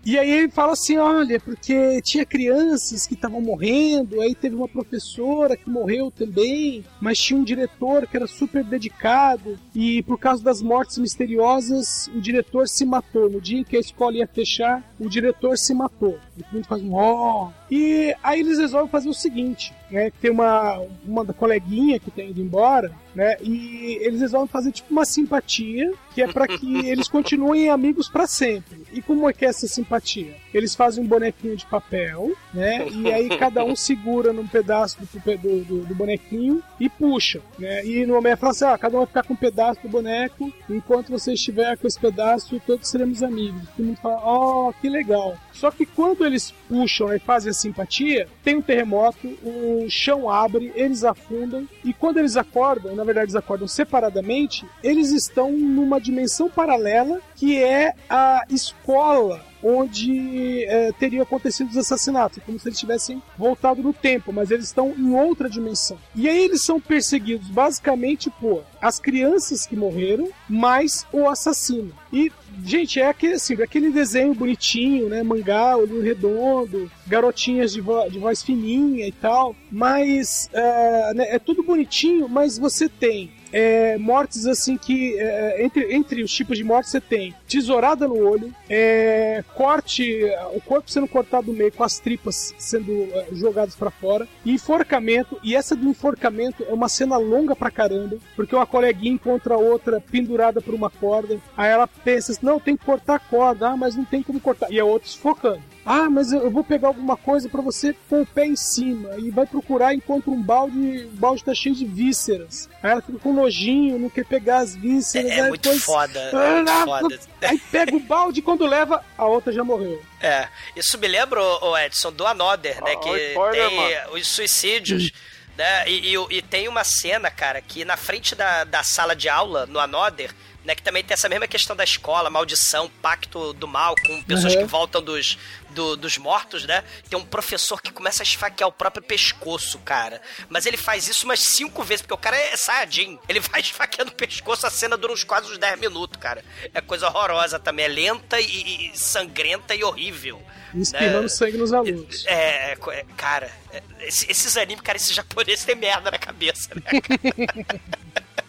Speaker 5: E aí ele fala assim, olha, porque tinha crianças que estavam morrendo, aí teve uma professora que morreu também, mas tinha um diretor que era super dedicado, e por causa das mortes misteriosas, o diretor se matou. No dia em que a escola ia fechar, o diretor se matou. E todo mundo faz um ó. E aí eles resolvem fazer o seguinte, né? Tem uma, uma coleguinha que tá indo embora, né? E eles resolvem fazer tipo uma simpatia, que é para que eles continuem amigos para sempre. E como é que é essa simpatia? Eles fazem um bonequinho de papel, né? E aí cada um segura num pedaço do, do, do, do bonequinho e puxa, né? E no momento fala assim, ah, cada um vai ficar com um pedaço do boneco, enquanto você estiver com esse pedaço, todos seremos amigos. Todo mundo fala, oh, que legal. Só que quando eles puxam e fazem a simpatia, tem um terremoto, o chão abre, eles afundam, e quando eles acordam, na verdade eles acordam separadamente, eles estão numa dimensão paralela que é a escola onde é, teriam acontecido os assassinatos, como se eles tivessem voltado no tempo, mas eles estão em outra dimensão. E aí eles são perseguidos basicamente por as crianças que morreram, mais o assassino. E Gente, é aquele, assim, aquele desenho bonitinho, né? Mangá, olhinho redondo, garotinhas de, vo de voz fininha e tal. Mas é, né, é tudo bonitinho, mas você tem é, mortes assim que é, entre, entre os tipos de mortes você tem tesourada no olho, é, corte, o corpo sendo cortado no meio com as tripas sendo é, jogadas pra fora, enforcamento. E essa do enforcamento é uma cena longa pra caramba, porque uma coleguinha encontra outra pendurada por uma corda. Aí ela pensa assim, não, tem que cortar a corda, ah, mas não tem como cortar. E a outra sufocando. Ah, mas eu vou pegar alguma coisa pra você com o pé em cima. E vai procurar e encontra um balde. O balde tá cheio de vísceras. Aí ela fica com nojinho, não quer pegar as vísceras.
Speaker 6: É, é muito
Speaker 5: depois-
Speaker 6: foda. É
Speaker 5: Ah,
Speaker 6: muito foda.
Speaker 5: Aí pega o balde e quando leva, a outra já morreu.
Speaker 6: É, isso me lembra, ô Edson, do Another, né?
Speaker 4: Ó,
Speaker 6: que
Speaker 4: spoiler,
Speaker 6: tem os suicídios, né? E, e- e tem uma cena, cara, que na frente da, da sala de aula, no Another, né? Que também tem essa mesma questão da escola, maldição, pacto do mal com pessoas
Speaker 5: Uhum.
Speaker 6: que voltam dos, do- dos mortos, né? Tem um professor que começa a esfaquear o próprio pescoço, cara. Mas ele faz isso umas cinco vezes, porque o cara é saiyajin. Ele vai esfaqueando o pescoço, a cena dura uns quase uns 10 minutos, cara. É coisa horrorosa também. É lenta e, e sangrenta e horrível.
Speaker 5: E espirrando
Speaker 6: né?
Speaker 5: sangue nos alunos.
Speaker 6: É, é, é, cara, é, esse- esses animes, cara, esses japoneses têm merda na cabeça, né?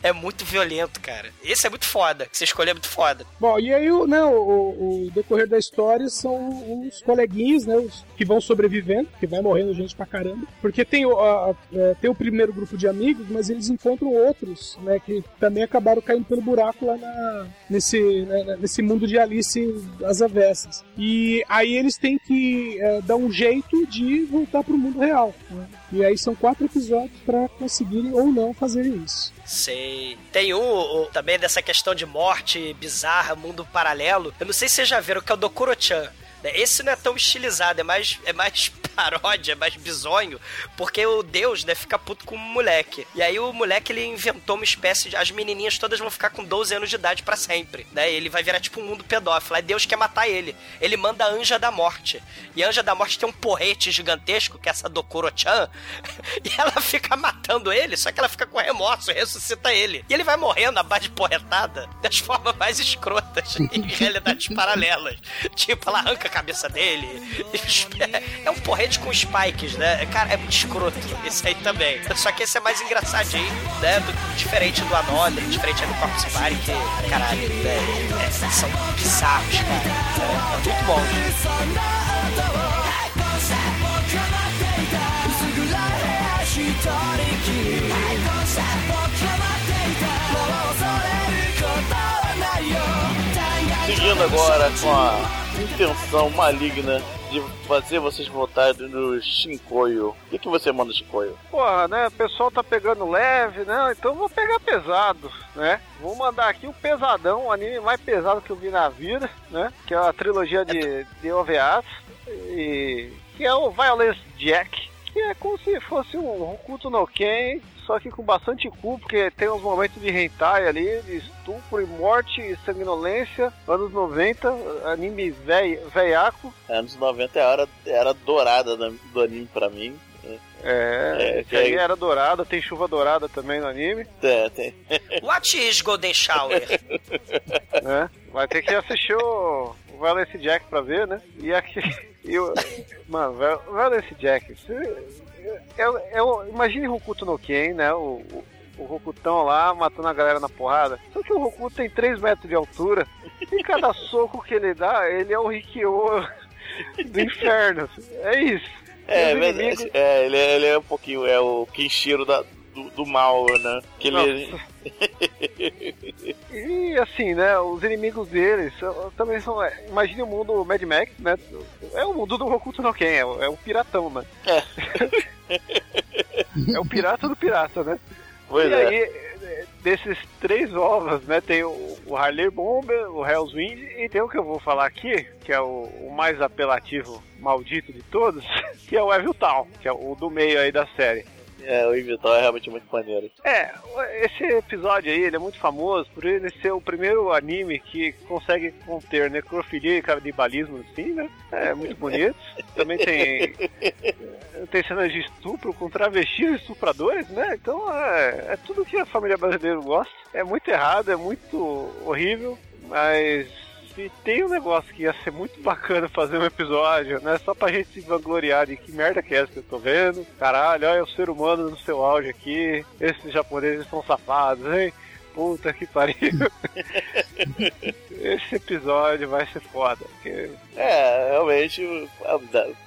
Speaker 6: é muito violento, cara. Esse é muito foda. Você escolheu é muito foda.
Speaker 5: Bom, e aí né, o, o- decorrer da história são os coleguinhas, né, os que vão sobrevivendo, que vai morrendo gente pra caramba. Porque tem o, a- é, tem o primeiro grupo de amigos, mas eles encontram outros, né, que também acabaram caindo pelo buraco lá na, nesse, né, nesse mundo de Alice às avessas. E aí eles têm que é, dar um jeito de voltar pro mundo real. né? E aí são quatro episódios pra conseguirem ou não fazerem isso.
Speaker 6: Sei. Tem um também dessa questão de morte bizarra, mundo paralelo. Eu não sei se vocês já viram, que é o Dokuro-chan. Esse não é tão estilizado, é mais, é mais paródia, é mais bizonho, porque o Deus, né, fica puto com o moleque. E aí o moleque, ele inventou uma espécie de... As menininhas todas vão ficar com 12 anos de idade pra sempre, né? Ele vai virar tipo um mundo pedófilo. Aí Deus quer matar ele. Ele manda a Anja da Morte. E a Anja da Morte tem um porrete gigantesco, que é essa Dokuro-chan, e ela fica matando ele, só que ela fica com remorso, ressuscita ele. E ele vai morrendo à base porretada das formas mais escrotas, em realidades paralelas. Tipo, ela arranca a cabeça dele. É um porrete com spikes, né? Cara, é muito escroto esse aí também. Só que esse é mais engraçadinho, né? Diferente do Another, diferente do Corpse Party, que, caralho, né? é, são bizarros, cara. É muito bom.
Speaker 3: Seguindo agora com a intenção maligna de fazer vocês votarem no Shinkoio. O que, que você manda, Shinkoio?
Speaker 4: Porra, né? O pessoal tá pegando leve, né? Então vou pegar pesado, né? Vou mandar aqui o pesadão, o anime mais pesado que eu vi na vida, né? Que é a trilogia de, de OVAs. E. Que é o Violence Jack. Que é como se fosse um Hokuto no Ken, só que com bastante cu, porque tem uns momentos de hentai ali, de estupro e morte e sanguinolência, anos 90, anime vei- veiaco.
Speaker 3: Anos 90 é a era, era dourada do anime pra mim.
Speaker 4: É,
Speaker 3: É,
Speaker 4: esse aí
Speaker 3: que-
Speaker 4: era dourada, tem chuva dourada também no anime.
Speaker 3: É, tem.
Speaker 6: What is Golden Shower?
Speaker 4: né? Vai ter que assistir o, Violence Jack pra ver, né? E aqui. E o, mano, Val- Violence Jack. você- É, é, o- imagine Hokuto no Ken, né? O, o, o Rokutão lá matando a galera na porrada. Só que o Hokuto tem 3 metros de altura. E cada soco que ele dá, ele é o Rikyo do inferno. É isso.
Speaker 3: É, mas-
Speaker 4: inimigos-
Speaker 3: é, ele, é- ele é um pouquinho, é o Kenshiro da, do, do mal, né? Que ele.
Speaker 4: E assim, né? Os inimigos deles são- também são. é, Imagine o mundo Mad Max, né? É o mundo do Hokuto no Ken, é, o- é o piratão, né? É. o pirata do pirata, né?
Speaker 3: Pois
Speaker 4: e
Speaker 3: é.
Speaker 4: aí, é, desses três ovos, né? Tem o, o Harley Bomber, o Hell's Wind e tem o que eu vou falar aqui, que é o, o mais apelativo maldito de todos, que é o Evil Town, que é o do meio aí da série.
Speaker 3: É, o Invital é realmente muito maneiro.
Speaker 4: É, esse episódio aí, ele é muito famoso por ele ser o primeiro anime que consegue conter necrofilia e canibalismo, assim, né? É muito bonito. Também tem, tem cenas de estupro com travestis e estupradores, né? Então é, é tudo que a família brasileira gosta. É muito errado, é muito horrível, mas se tem um negócio que ia ser muito bacana fazer um episódio, né? Só pra gente se vangloriar de que merda que é essa que eu tô vendo. Caralho, olha o ser humano no seu auge aqui. Esses japoneses são safados, hein? Puta que pariu. Esse episódio vai ser foda. Porque,
Speaker 3: É, realmente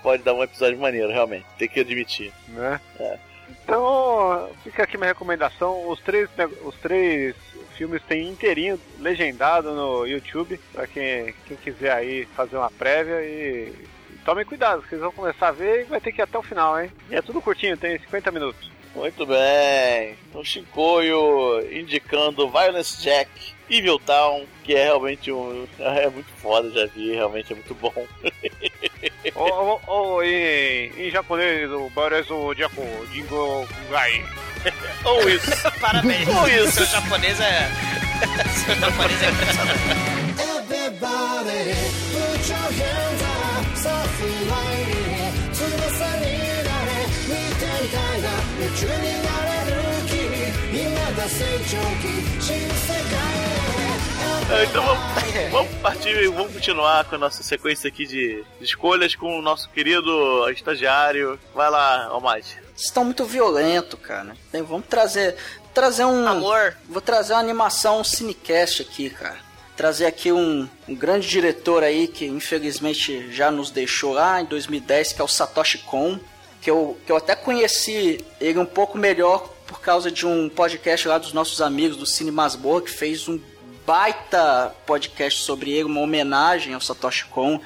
Speaker 3: pode dar um episódio maneiro, realmente. Tem que admitir.
Speaker 4: né?
Speaker 3: É.
Speaker 4: Então, fica aqui minha recomendação. Os três, os três filmes tem inteirinho legendado no YouTube. Pra quem, quem quiser aí fazer uma prévia e. e Tomem cuidado, vocês vão começar a ver e vai ter que ir até o final, hein? E é tudo curtinho, tem 50 minutos.
Speaker 3: Muito bem. Então, Shinkoio indicando Violence Jack, Evil Town, que é realmente um. É muito foda, já vi, realmente é muito bom.
Speaker 4: Ou, ou, ou em, em japonês, o Barezo Jaco, Jingo Gai.
Speaker 3: Ou isso.
Speaker 6: Parabéns.
Speaker 3: Ou isso.
Speaker 6: Seu japonês é. Seu japonês é impressionante.
Speaker 10: Everybody, put your hands up, softly lighting, 翼になれ、見ていたいな、夢中になれる君、今が成長期、新世界へ。
Speaker 3: É, então vamos, vamos partir e vamos continuar com a nossa sequência aqui de escolhas com o nosso querido estagiário. Vai lá, Almighty.
Speaker 7: Vocês estão muito violento, cara. Tem- Vamos trazer. Trazer um.
Speaker 6: Amor.
Speaker 7: Vou trazer uma animação um cinecast aqui, cara. Trazer aqui um, um grande diretor aí que infelizmente já nos deixou lá em 2010, que é o Satoshi Kon. Que eu, que eu até conheci ele um pouco melhor por causa de um podcast lá dos nossos amigos do Cine Masmorra, que fez um baita podcast sobre ele, uma homenagem ao Satoshi Kon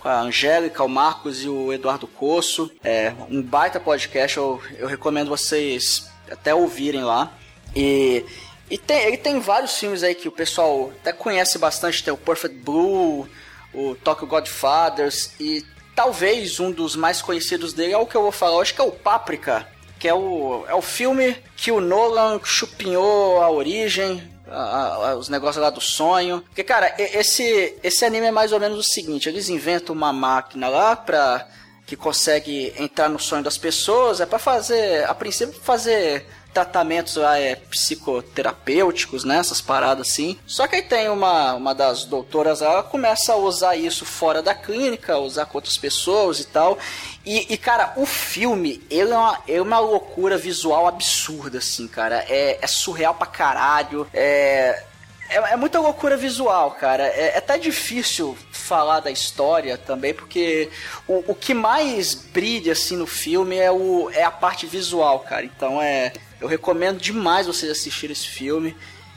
Speaker 7: com a Angélica, o Marcos e o Eduardo Coço. É um baita podcast, eu, eu recomendo vocês até ouvirem lá. E, e tem, ele tem vários filmes aí que o pessoal até conhece bastante, tem o Perfect Blue, o Tokyo Godfathers e talvez um dos mais conhecidos dele é o que eu vou falar, acho que é o Páprica, que é o, é o filme que o Nolan chupinhou a origem, a- a- os negócios lá do sonho. Porque, cara, esse, esse anime é mais ou menos o seguinte: eles inventam uma máquina lá pra. que consegue entrar no sonho das pessoas, é pra fazer, a princípio, fazer tratamentos lá é, psicoterapêuticos, né? Essas paradas assim. Só que aí tem uma, uma das doutoras, ela começa a usar isso fora da clínica, usar com outras pessoas e tal. E, e, cara, o filme, ele é uma, é uma loucura visual absurda, assim, cara. É, é surreal pra caralho. É, é, é muita loucura visual, cara. É, é até difícil falar da história também, porque o, o que mais brilha assim no filme é, o, é a parte visual, cara. Então é. Eu recomendo demais vocês assistirem esse filme.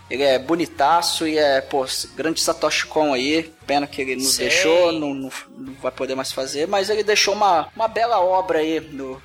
Speaker 7: Ele é bonitaço e é, pô, grande Satoshi Kon aí. Pena que ele nos
Speaker 6: Sei.
Speaker 7: deixou, não, não, não vai poder mais fazer, mas ele deixou uma, uma bela obra aí, no,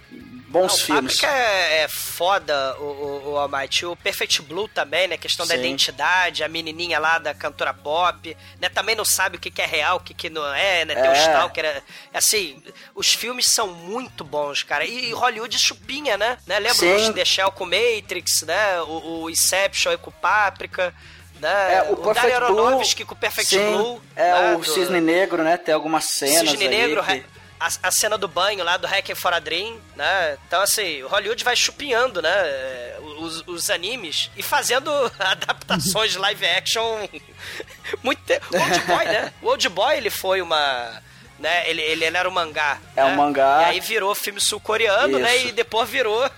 Speaker 7: bons
Speaker 6: Não,
Speaker 7: filmes.
Speaker 6: Páprica é, é foda, o, o, o Almighty. O Perfect Blue também, né? Questão da
Speaker 7: Sim.
Speaker 6: identidade, a menininha lá da cantora pop, né? Também não sabe o que, que é real, o que, que não é, né? Tem o
Speaker 7: É.
Speaker 6: Stalker. é- Assim, os filmes são muito bons, cara. E, e Hollywood chupinha, né? né? Lembra
Speaker 7: Sim.
Speaker 6: os The Shell com Matrix, né? O, o Inception aí com Páprica. Né?
Speaker 7: É,
Speaker 6: o,
Speaker 7: o
Speaker 6: Dario
Speaker 7: Perfect Blue.
Speaker 6: Aronofsky com Perfect
Speaker 7: sim,
Speaker 6: Blue.
Speaker 7: É,
Speaker 6: né?
Speaker 7: o Cisne Negro, né? Tem algumas cenas.
Speaker 6: Cisne Negro,
Speaker 7: que-
Speaker 6: re- a, a cena do banho lá do Hack for a Dream, né? Então, assim, o Hollywood vai chupinhando, né? é, Os, os animes e fazendo adaptações de live action muito tempo. O Old Boy, né? O Old Boy, ele foi uma... Né? Ele, ele era um mangá.
Speaker 7: É um
Speaker 6: né?
Speaker 7: mangá.
Speaker 6: E aí virou filme sul-coreano, né? E depois virou...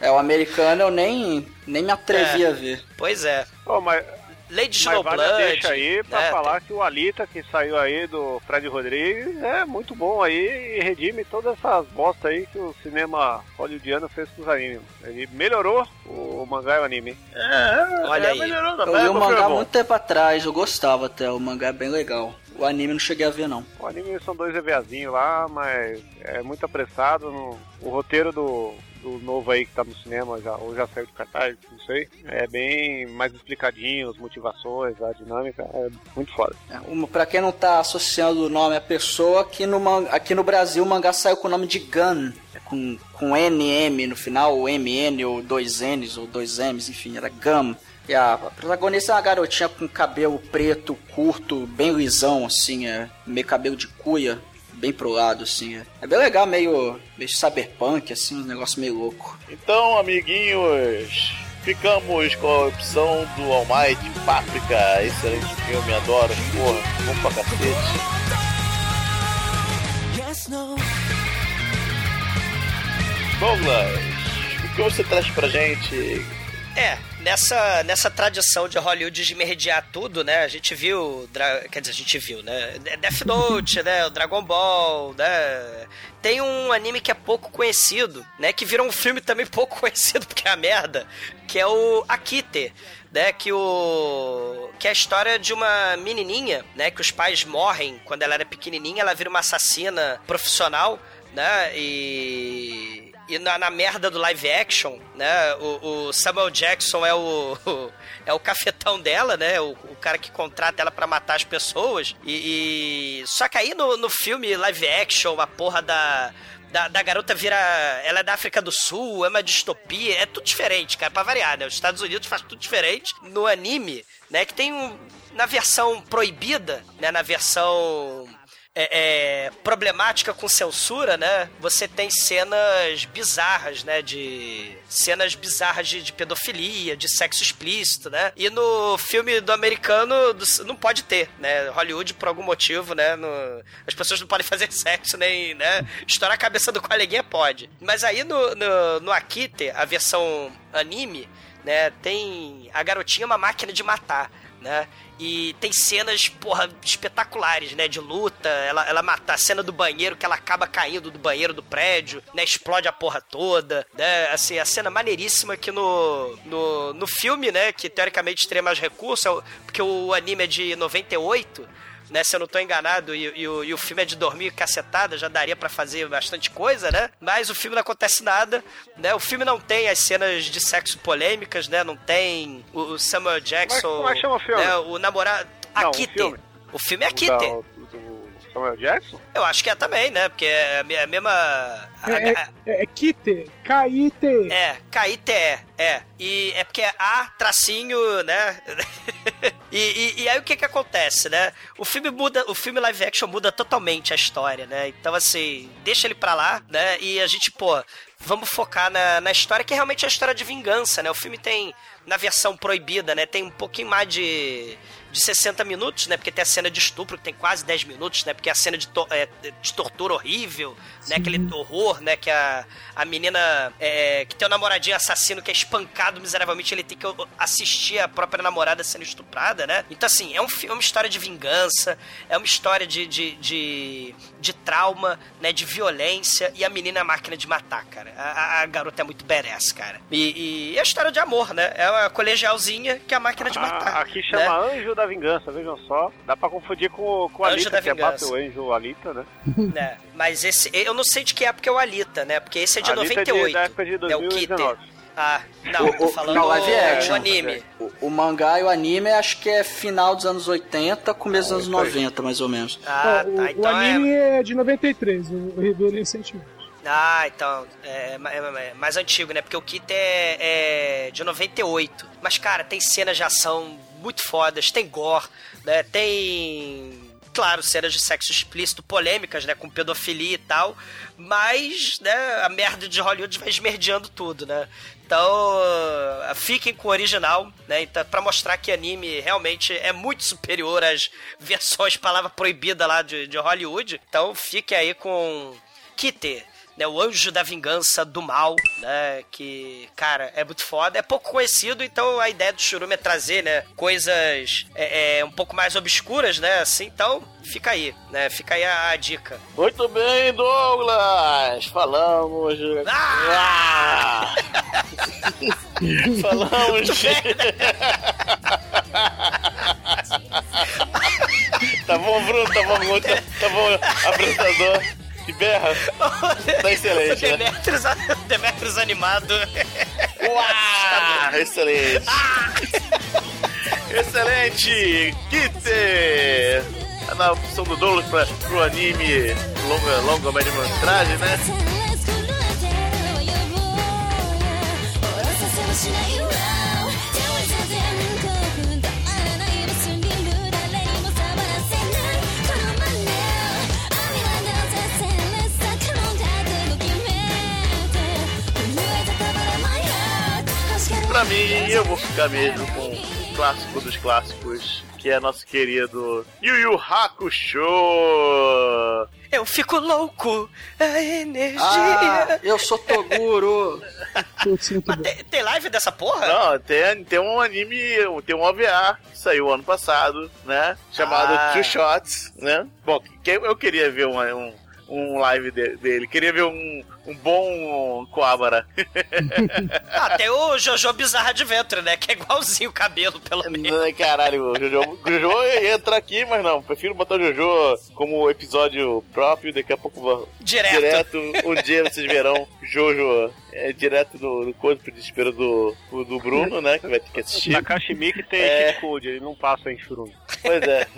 Speaker 7: É, o americano eu nem, nem me atrevi
Speaker 6: É.
Speaker 7: a ver.
Speaker 6: Pois é.
Speaker 4: Ô, mas,
Speaker 6: Lady
Speaker 4: mas vale
Speaker 6: Snowblood.
Speaker 4: deixa aí pra
Speaker 6: né?
Speaker 4: falar que o Alita que saiu aí do Fred Rodrigues é muito bom aí e redime todas essas bosta aí que o cinema hollywoodiano fez com os animes. Ele melhorou o mangá e o anime.
Speaker 3: É,
Speaker 6: Olha
Speaker 3: é,
Speaker 6: aí.
Speaker 3: melhorou
Speaker 7: Eu
Speaker 3: também.
Speaker 7: li o mangá muito tempo atrás, eu gostava até, o mangá é bem legal. O anime eu não cheguei a ver, não.
Speaker 4: O anime são dois EVAzinhos lá, mas é muito apressado. No... O roteiro do, do novo aí que tá no cinema, já, ou já saiu de cartaz, não sei. É bem mais explicadinho, as motivações, a dinâmica, é muito foda.
Speaker 7: É, uma- Pra quem não tá associando o nome à pessoa, aqui no, aqui no Brasil o mangá saiu com o nome de Gun, é com, com NM no final, ou MN, ou dois N's, ou dois M's, enfim, era Gum. E a protagonista é uma garotinha com cabelo preto, curto, bem lisão, assim, é, meio cabelo de cuia, bem pro lado, assim. É, é bem legal, meio, meio cyberpunk, assim, um negócio meio louco.
Speaker 3: Então, amiguinhos, ficamos com a opção do Almighty, Páprica, excelente filme, adoro, porra, bom pra cacete. Douglas, o que você traz pra gente?
Speaker 6: É, nessa, nessa tradição de Hollywood de merdiar tudo, né? A gente viu. Quer dizer, a gente viu, né? Death Note, né? O Dragon Ball, né? Tem um anime que é pouco conhecido, né? Que virou um filme também pouco conhecido, porque é a merda. Que é o Akite, né? Que o. Que é a história de uma menininha, né? Que os pais morrem quando ela era pequenininha, ela vira uma assassina profissional, né? E. E na, na merda do live action, né? O, o Samuel Jackson é o, é o cafetão dela, né? O, o cara que contrata ela pra matar as pessoas. E, e- só que aí no, no filme live action, a porra da, da da garota vira, ela é da África do Sul, é uma distopia, é tudo diferente, cara, pra variar, né? Os Estados Unidos faz tudo diferente. No anime, né? Que tem um na versão proibida, né? Na versão é, é, problemática com censura, né? Você tem cenas bizarras, né? De cenas bizarras de, de pedofilia, de sexo explícito, né? E no filme do americano do- não pode ter, né? Hollywood por algum motivo, né? no- as pessoas não podem fazer sexo nem, né? Estourar a cabeça do coleguinha pode. Mas aí no no, no Akite, a versão anime, né? Tem a garotinha uma máquina de matar. Né? E tem cenas, porra, espetaculares, né? De luta, ela, ela mata a cena do banheiro, que ela acaba caindo do banheiro do prédio, né? Explode a porra toda, né? Assim, a cena maneiríssima que no, no, no filme, né? Que teoricamente teria mais recurso, é porque o anime é de 98, né? Se eu não tô enganado, e, e o, e o filme é de dormir cacetada, já daria pra fazer bastante coisa, né? Mas o filme não acontece nada, né? O filme não tem as cenas de sexo polêmicas, né? Não tem o, o Samuel Jackson.
Speaker 4: como é que chama o filme?
Speaker 6: né? O namorado.
Speaker 4: Não, o filme.
Speaker 6: O filme é
Speaker 4: do Samuel Jackson?
Speaker 6: Eu acho que é também, né? Porque é a me- a mesma. a-
Speaker 5: É,
Speaker 6: a-
Speaker 5: é, é Kite, K-I-T.
Speaker 6: É, KITE, é. E é porque é A, tracinho, né? e, e, e aí o que que acontece, né? O filme muda, o filme live action muda totalmente a história, né? Então, assim, deixa ele pra lá, né? E a gente, pô, vamos focar na, na história, que realmente é a história de vingança, né? O filme tem, na versão proibida, né? Tem um pouquinho mais de, de 60 minutos, né? Porque tem a cena de estupro, que tem quase 10 minutos, né? Porque é a cena de, to- é, de tortura horrível, né? Aquele horror, né? Que a, a menina é, que tem um namoradinho assassino que é espancado miseravelmente, ele tem que assistir a própria namorada sendo estuprada, né? Então, assim, é, um, é uma história de vingança, é uma história de, de, de, de trauma, né? De violência, e a menina é a máquina de matar, cara. A, a- garota é muito badass, cara. E, e é a história de amor, né? É uma colegialzinha que é a máquina de matar.
Speaker 4: Ah, aqui chama
Speaker 6: né?
Speaker 4: Anjo da Vingança, vejam só. Dá pra confundir com, com a
Speaker 6: Anjo
Speaker 4: Alita,
Speaker 6: da
Speaker 4: que é. Battle Angel Alita, né?
Speaker 6: né? Mas esse, eu não sei de que época é o Alita, né? Porque esse é de
Speaker 4: Alita é de-
Speaker 6: 98.
Speaker 4: da época de
Speaker 6: é o
Speaker 4: 2019.
Speaker 6: Kitter. Ah, não,
Speaker 7: O-
Speaker 6: tô
Speaker 7: o-
Speaker 6: falando
Speaker 7: não, live action.
Speaker 6: o anime.
Speaker 7: O, o mangá e o anime acho que é final dos anos 80, começo dos anos
Speaker 4: isso aí.
Speaker 7: 90, mais ou menos.
Speaker 6: Ah,
Speaker 5: Ó, o,
Speaker 6: tá.
Speaker 5: o
Speaker 6: Então
Speaker 5: anime
Speaker 6: é.
Speaker 5: é... de 93, eu revi ele recentemente.
Speaker 6: Ah, então. É, ma- é- é mais antigo, né? Porque o Kitter é, é de 98. Mas, cara, tem cenas de ação muito fodas, tem gore, né? Tem. Claro, cenas de sexo explícito, polêmicas, né? Com pedofilia e tal. Mas, né, a merda de Hollywood vai esmerdeando tudo, né? Então, fiquem com o original, né? Então, pra mostrar que anime realmente é muito superior às versões palavra proibida lá de, de Hollywood. Então, fique aí com Kitter, né? O anjo da vingança do mal, né? Que, cara, é muito foda. É pouco conhecido, então a ideia do Churume é trazer, né? Coisas é, é, um pouco mais obscuras, né? Assim, então, fica aí, né? Fica aí a, a dica.
Speaker 3: Muito bem, Douglas! Falamos.
Speaker 6: Ah!
Speaker 3: Falamos de. tá bom, Bruno? Tá bom, Bruno? Tá, tá bom, apresentador? Que berra? Tá excelente, né?
Speaker 6: Demetrius, Demetrius animado.
Speaker 3: Uau! Excelente! Excelente! Kitter! Tá na opção do Douglas pra, pro anime longa, longa média-metragem, né?「Pra mim, eu vou ficar mesmo com o clássico dos clássicos, que é nosso querido Yu Yu Hakusho!
Speaker 6: Eu fico louco, a energia.
Speaker 7: Ah, eu sou Toguro.
Speaker 5: Bom.
Speaker 6: Tem, tem live dessa porra?
Speaker 3: Não, tem, tem um anime, tem um OVA que saiu ano passado, né? Chamado
Speaker 6: Ah.
Speaker 3: Two Shots, né? Bom, que eu queria ver um, um, um live de- dele, queria ver um, um bom Coabara.
Speaker 6: Ah, tem o Jojo Bizarre Adventure, né? Que é igualzinho o cabelo, pelo menos.
Speaker 3: Ai, Caralho, o Jojo, Jojo entra aqui, mas não, prefiro botar o Jojo como episódio próprio, daqui a pouco vou-
Speaker 6: Direto.
Speaker 3: direto um dia vocês verão Jojo é, direto no, no corpo de desespero do, do Bruno, né, que vai ter que assistir.
Speaker 4: Takashi Miike tem
Speaker 3: É.
Speaker 4: Kid Code, ele não passa em Churume.
Speaker 3: Pois é.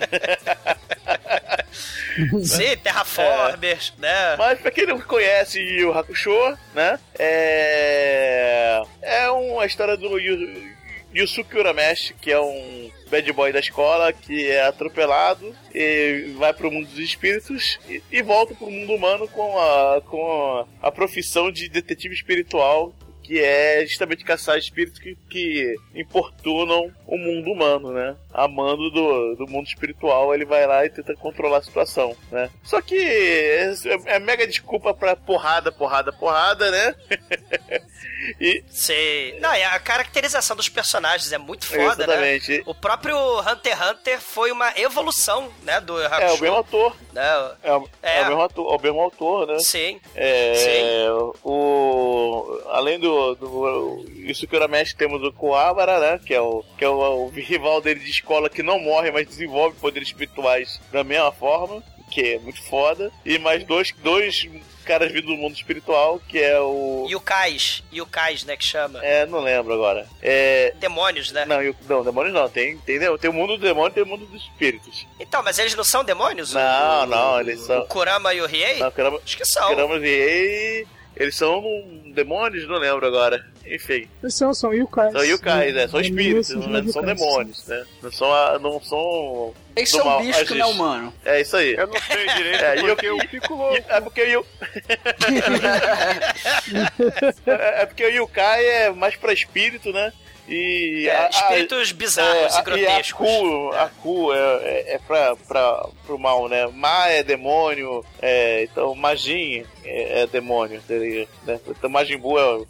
Speaker 6: Sim, Terraformers, né?
Speaker 3: Mas pra quem não conhece Yu Yu Hakusho, né? É. É uma história do Yu- Yusuke Urameshi, que é um bad boy da escola que é atropelado e vai pro mundo dos espíritos e, e volta pro mundo humano com a, com a, a profissão de detetive espiritual. Que é justamente caçar espíritos que, que importunam o mundo humano, né? Amando do, do mundo espiritual, ele vai lá e tenta controlar a situação, né? Só que é, é mega desculpa pra porrada, porrada, porrada, né? e,
Speaker 6: Sei. Não, a caracterização dos personagens é muito foda, né?
Speaker 3: exatamente.
Speaker 6: O próprio Hunter x Hunter foi uma evolução, né, do
Speaker 3: É,
Speaker 6: Hakusho.
Speaker 3: o mesmo ator.
Speaker 6: né?
Speaker 3: É, o- é
Speaker 6: É.
Speaker 3: o mesmo ator, é o mesmo autor, né?
Speaker 6: Sim.
Speaker 3: É, o além do, do isso que Urameshi temos o Kuwabara, né, que é o que é o, o rival dele de escola que não morre, mas desenvolve poderes espirituais da mesma forma, que é muito foda. E mais dois dois caras vindo do mundo espiritual, que é o
Speaker 6: Yukais. Yukais, né, que chama.
Speaker 3: é, não lembro agora. É,
Speaker 6: Demônios, né?
Speaker 3: não, eu- não, demônios não, tem, tem, tem o mundo do demônio e tem o mundo dos espíritos.
Speaker 6: Então, mas eles não são demônios? O-
Speaker 3: Não,
Speaker 6: o-
Speaker 3: não, eles são-
Speaker 6: O Kurama e o Riei?
Speaker 3: Não, caramba,
Speaker 6: Acho que são.
Speaker 3: Caramba, e eles são demônios, não lembro agora. Enfim,
Speaker 5: Esses são, são yokais.
Speaker 3: são yokais, né? São
Speaker 5: No anime,
Speaker 3: espíritos, não, não são
Speaker 5: yokais.
Speaker 3: demônios, né? Não são. Não são
Speaker 7: Eles são
Speaker 3: mal,
Speaker 7: bicho que não é humano.
Speaker 3: É isso aí.
Speaker 4: Eu não sei direito
Speaker 3: É,
Speaker 4: porque
Speaker 3: eu-
Speaker 4: eu fico louco.
Speaker 3: É porque o Yu- é é porque o Yukai é mais pra espírito, né? E
Speaker 6: É,
Speaker 3: a- a-
Speaker 6: espíritos bizarros
Speaker 3: é,
Speaker 6: e
Speaker 3: a- e a
Speaker 6: grotescos.
Speaker 3: Ku, a Ku é, é, é pra, pra, pro mal, né? Ma é demônio, é, então Majin é, é demônio, seria, né? Então Majin Buu é, o-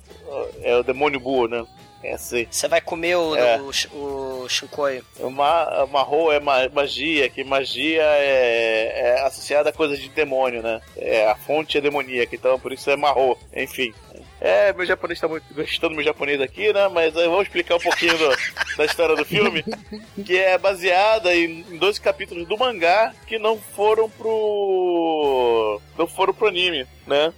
Speaker 3: é o demônio Buu, né? É assim.
Speaker 6: Você vai comer o,
Speaker 3: É.
Speaker 6: o, o Shinkoi.
Speaker 3: O Ma, Marro é ma- magia, que magia é, é associada a coisas de demônio, né? É, a fonte é demoníaca, então por isso é Marro, enfim. É, meu japonês tá muito gostando do meu japonês aqui, né? Mas eu vou explicar um pouquinho do- da história do filme, que é baseada em, em dois capítulos do mangá que não foram pro. não foram pro anime, né?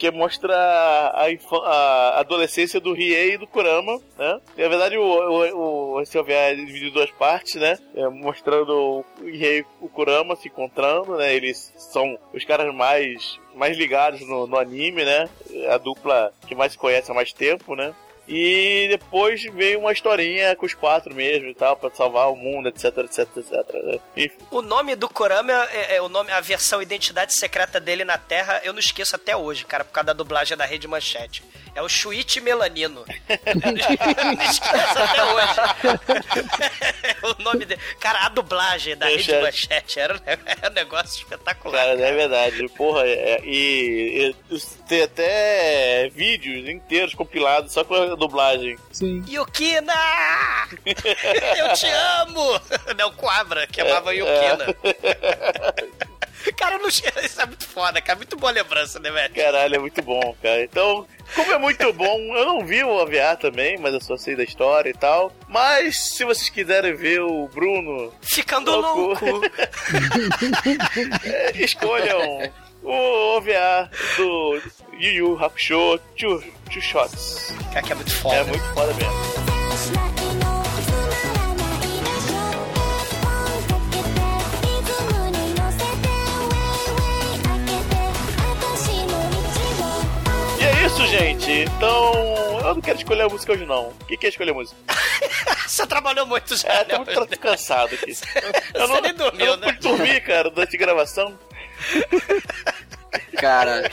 Speaker 3: Que mostra a, a adolescência do Riei e do Kurama, né? E, na verdade, o, o, o, esse OVA é dividido em duas partes, né? É, mostrando o Riei e o Kurama se encontrando, né? Eles são os caras mais, mais ligados no, no anime, né? A dupla que mais se conhece há mais tempo, né? E depois veio uma historinha com os quatro mesmo e tal, pra salvar o mundo, etc, etc, etc. né?
Speaker 6: O nome do Kurama é, é o nome, a versão identidade secreta dele na Terra, eu não esqueço até hoje, cara, por causa da dublagem da Rede Manchete. É o Shuichi Melanino. Não esqueço até hoje. o nome dele. Cara, a dublagem da Rede
Speaker 3: Manchete.
Speaker 6: Era, um- era um negócio espetacular.
Speaker 3: Cara, é verdade. Porra, é- e, e tem até vídeos inteiros compilados só com a dublagem.
Speaker 5: Sim.
Speaker 6: Yukina! Eu te amo! Não, Quabra, que amava Yukina. Cara, não... isso é muito foda, cara. Muito boa lembrança, né, velho?
Speaker 3: Caralho, é muito bom, cara. Então, como é muito bom, eu não vi o OVA também, mas eu só sei da história e tal. Mas, se vocês quiserem ver o Bruno
Speaker 6: Ficando
Speaker 3: Louco.
Speaker 6: louco.
Speaker 3: é, escolham o OVA do Yu Yu Hakusho Two, two Shots.
Speaker 6: Cara, que é muito foda.
Speaker 3: É muito foda mesmo. Isso, gente. Então, eu não quero escolher a música hoje, não. Quem quer escolher a música?
Speaker 6: Você trabalhou muito já,
Speaker 3: É,
Speaker 6: né?
Speaker 3: tô muito tô cansado aqui. Eu
Speaker 6: Você nem dormiu,
Speaker 3: eu não
Speaker 6: né?
Speaker 3: pude dormir, cara, durante a gravação.
Speaker 7: Cara,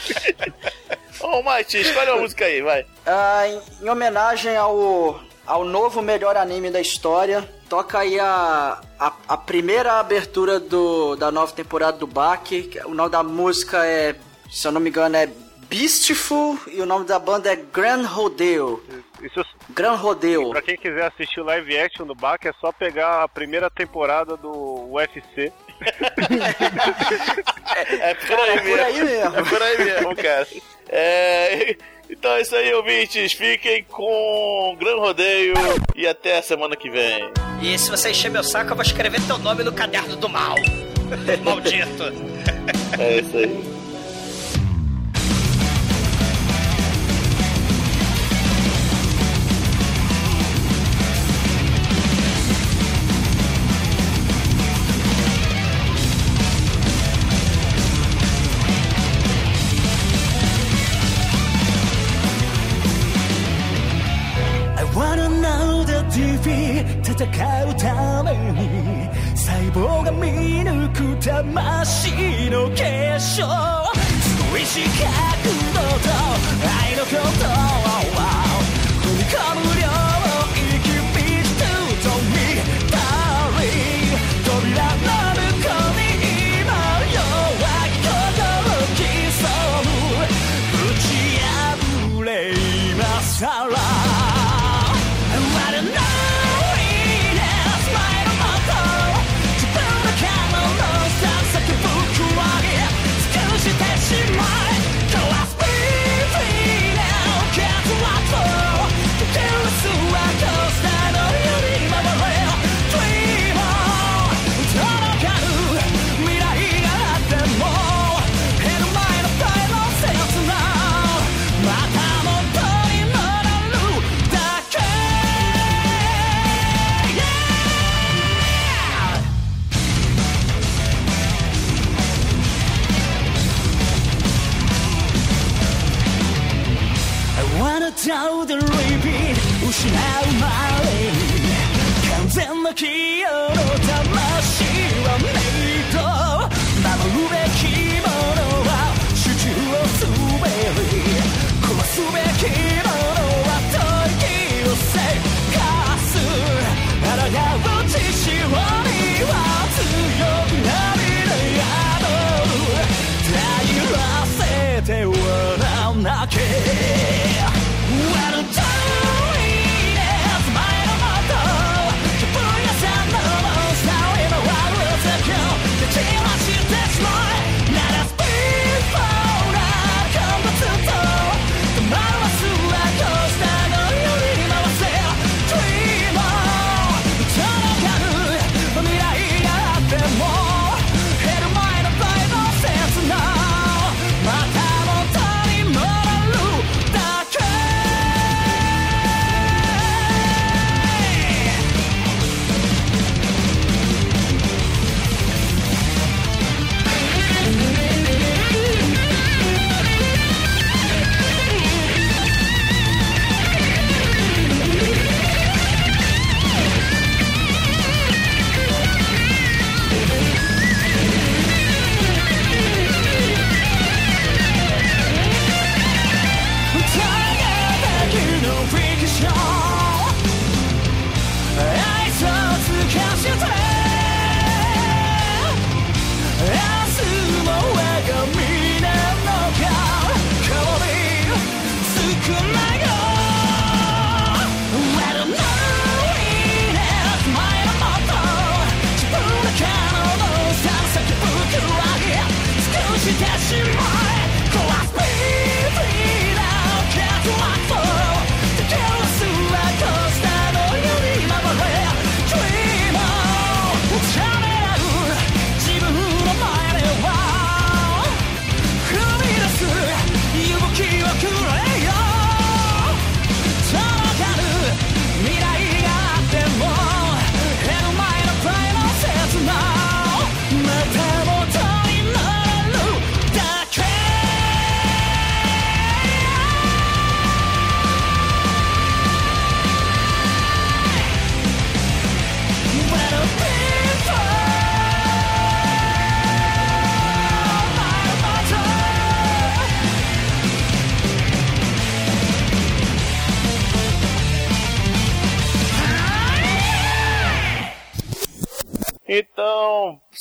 Speaker 3: Ô, Mate, escolhe uma música aí, vai.
Speaker 7: ah, em, em homenagem ao, ao novo melhor anime da história, toca aí a, a, a primeira abertura do, da nova temporada do Baki. que O nome da música é, se eu não me engano, é Beastful e o nome da banda é Grand Rodeo.
Speaker 4: Isso,
Speaker 7: Grand Rodeo.
Speaker 4: pra quem quiser assistir o live action do Bach, é só pegar a primeira temporada do UFC.
Speaker 3: É por aí
Speaker 7: É por
Speaker 3: mesmo.
Speaker 7: aí mesmo.
Speaker 3: É por aí mesmo, cara. É, Então é isso aí, ouvintes. Fiquem com Gran Rodeio e até a semana que vem.
Speaker 6: E se você encher meu saco, eu vou escrever teu nome no caderno do mal. Maldito.
Speaker 3: É isso aí.
Speaker 10: ジフィー戦うために細胞が見抜く魂の結晶意志角度と愛の鼓動を踏み込む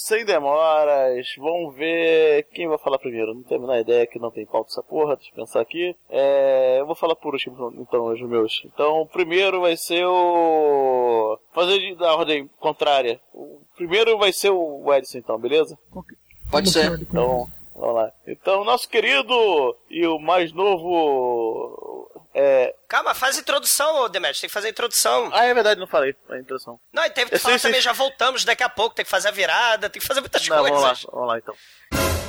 Speaker 3: sem demoras, vamos ver quem vai falar primeiro. Não tenho a menor ideia que não tem pauta essa porra, deixa eu pensar aqui. É, eu vou falar por último, então, os meus. Então, o primeiro vai ser o. Fazer da ordem contrária. O primeiro vai ser o Edson, então, beleza?
Speaker 7: Pode ser.
Speaker 3: Então, vamos lá. Então, nosso querido e o mais novo é...
Speaker 6: Calma, faz a introdução, ô Demetrio. Tem que fazer a introdução.
Speaker 3: Ah, é verdade, não falei a introdução.
Speaker 6: Não, e teve que
Speaker 3: eu
Speaker 6: falar
Speaker 3: sei,
Speaker 6: também, sei. já voltamos daqui a pouco. Tem que fazer a virada, tem que fazer muitas
Speaker 3: não, coisas. Vamos lá, vamos lá então.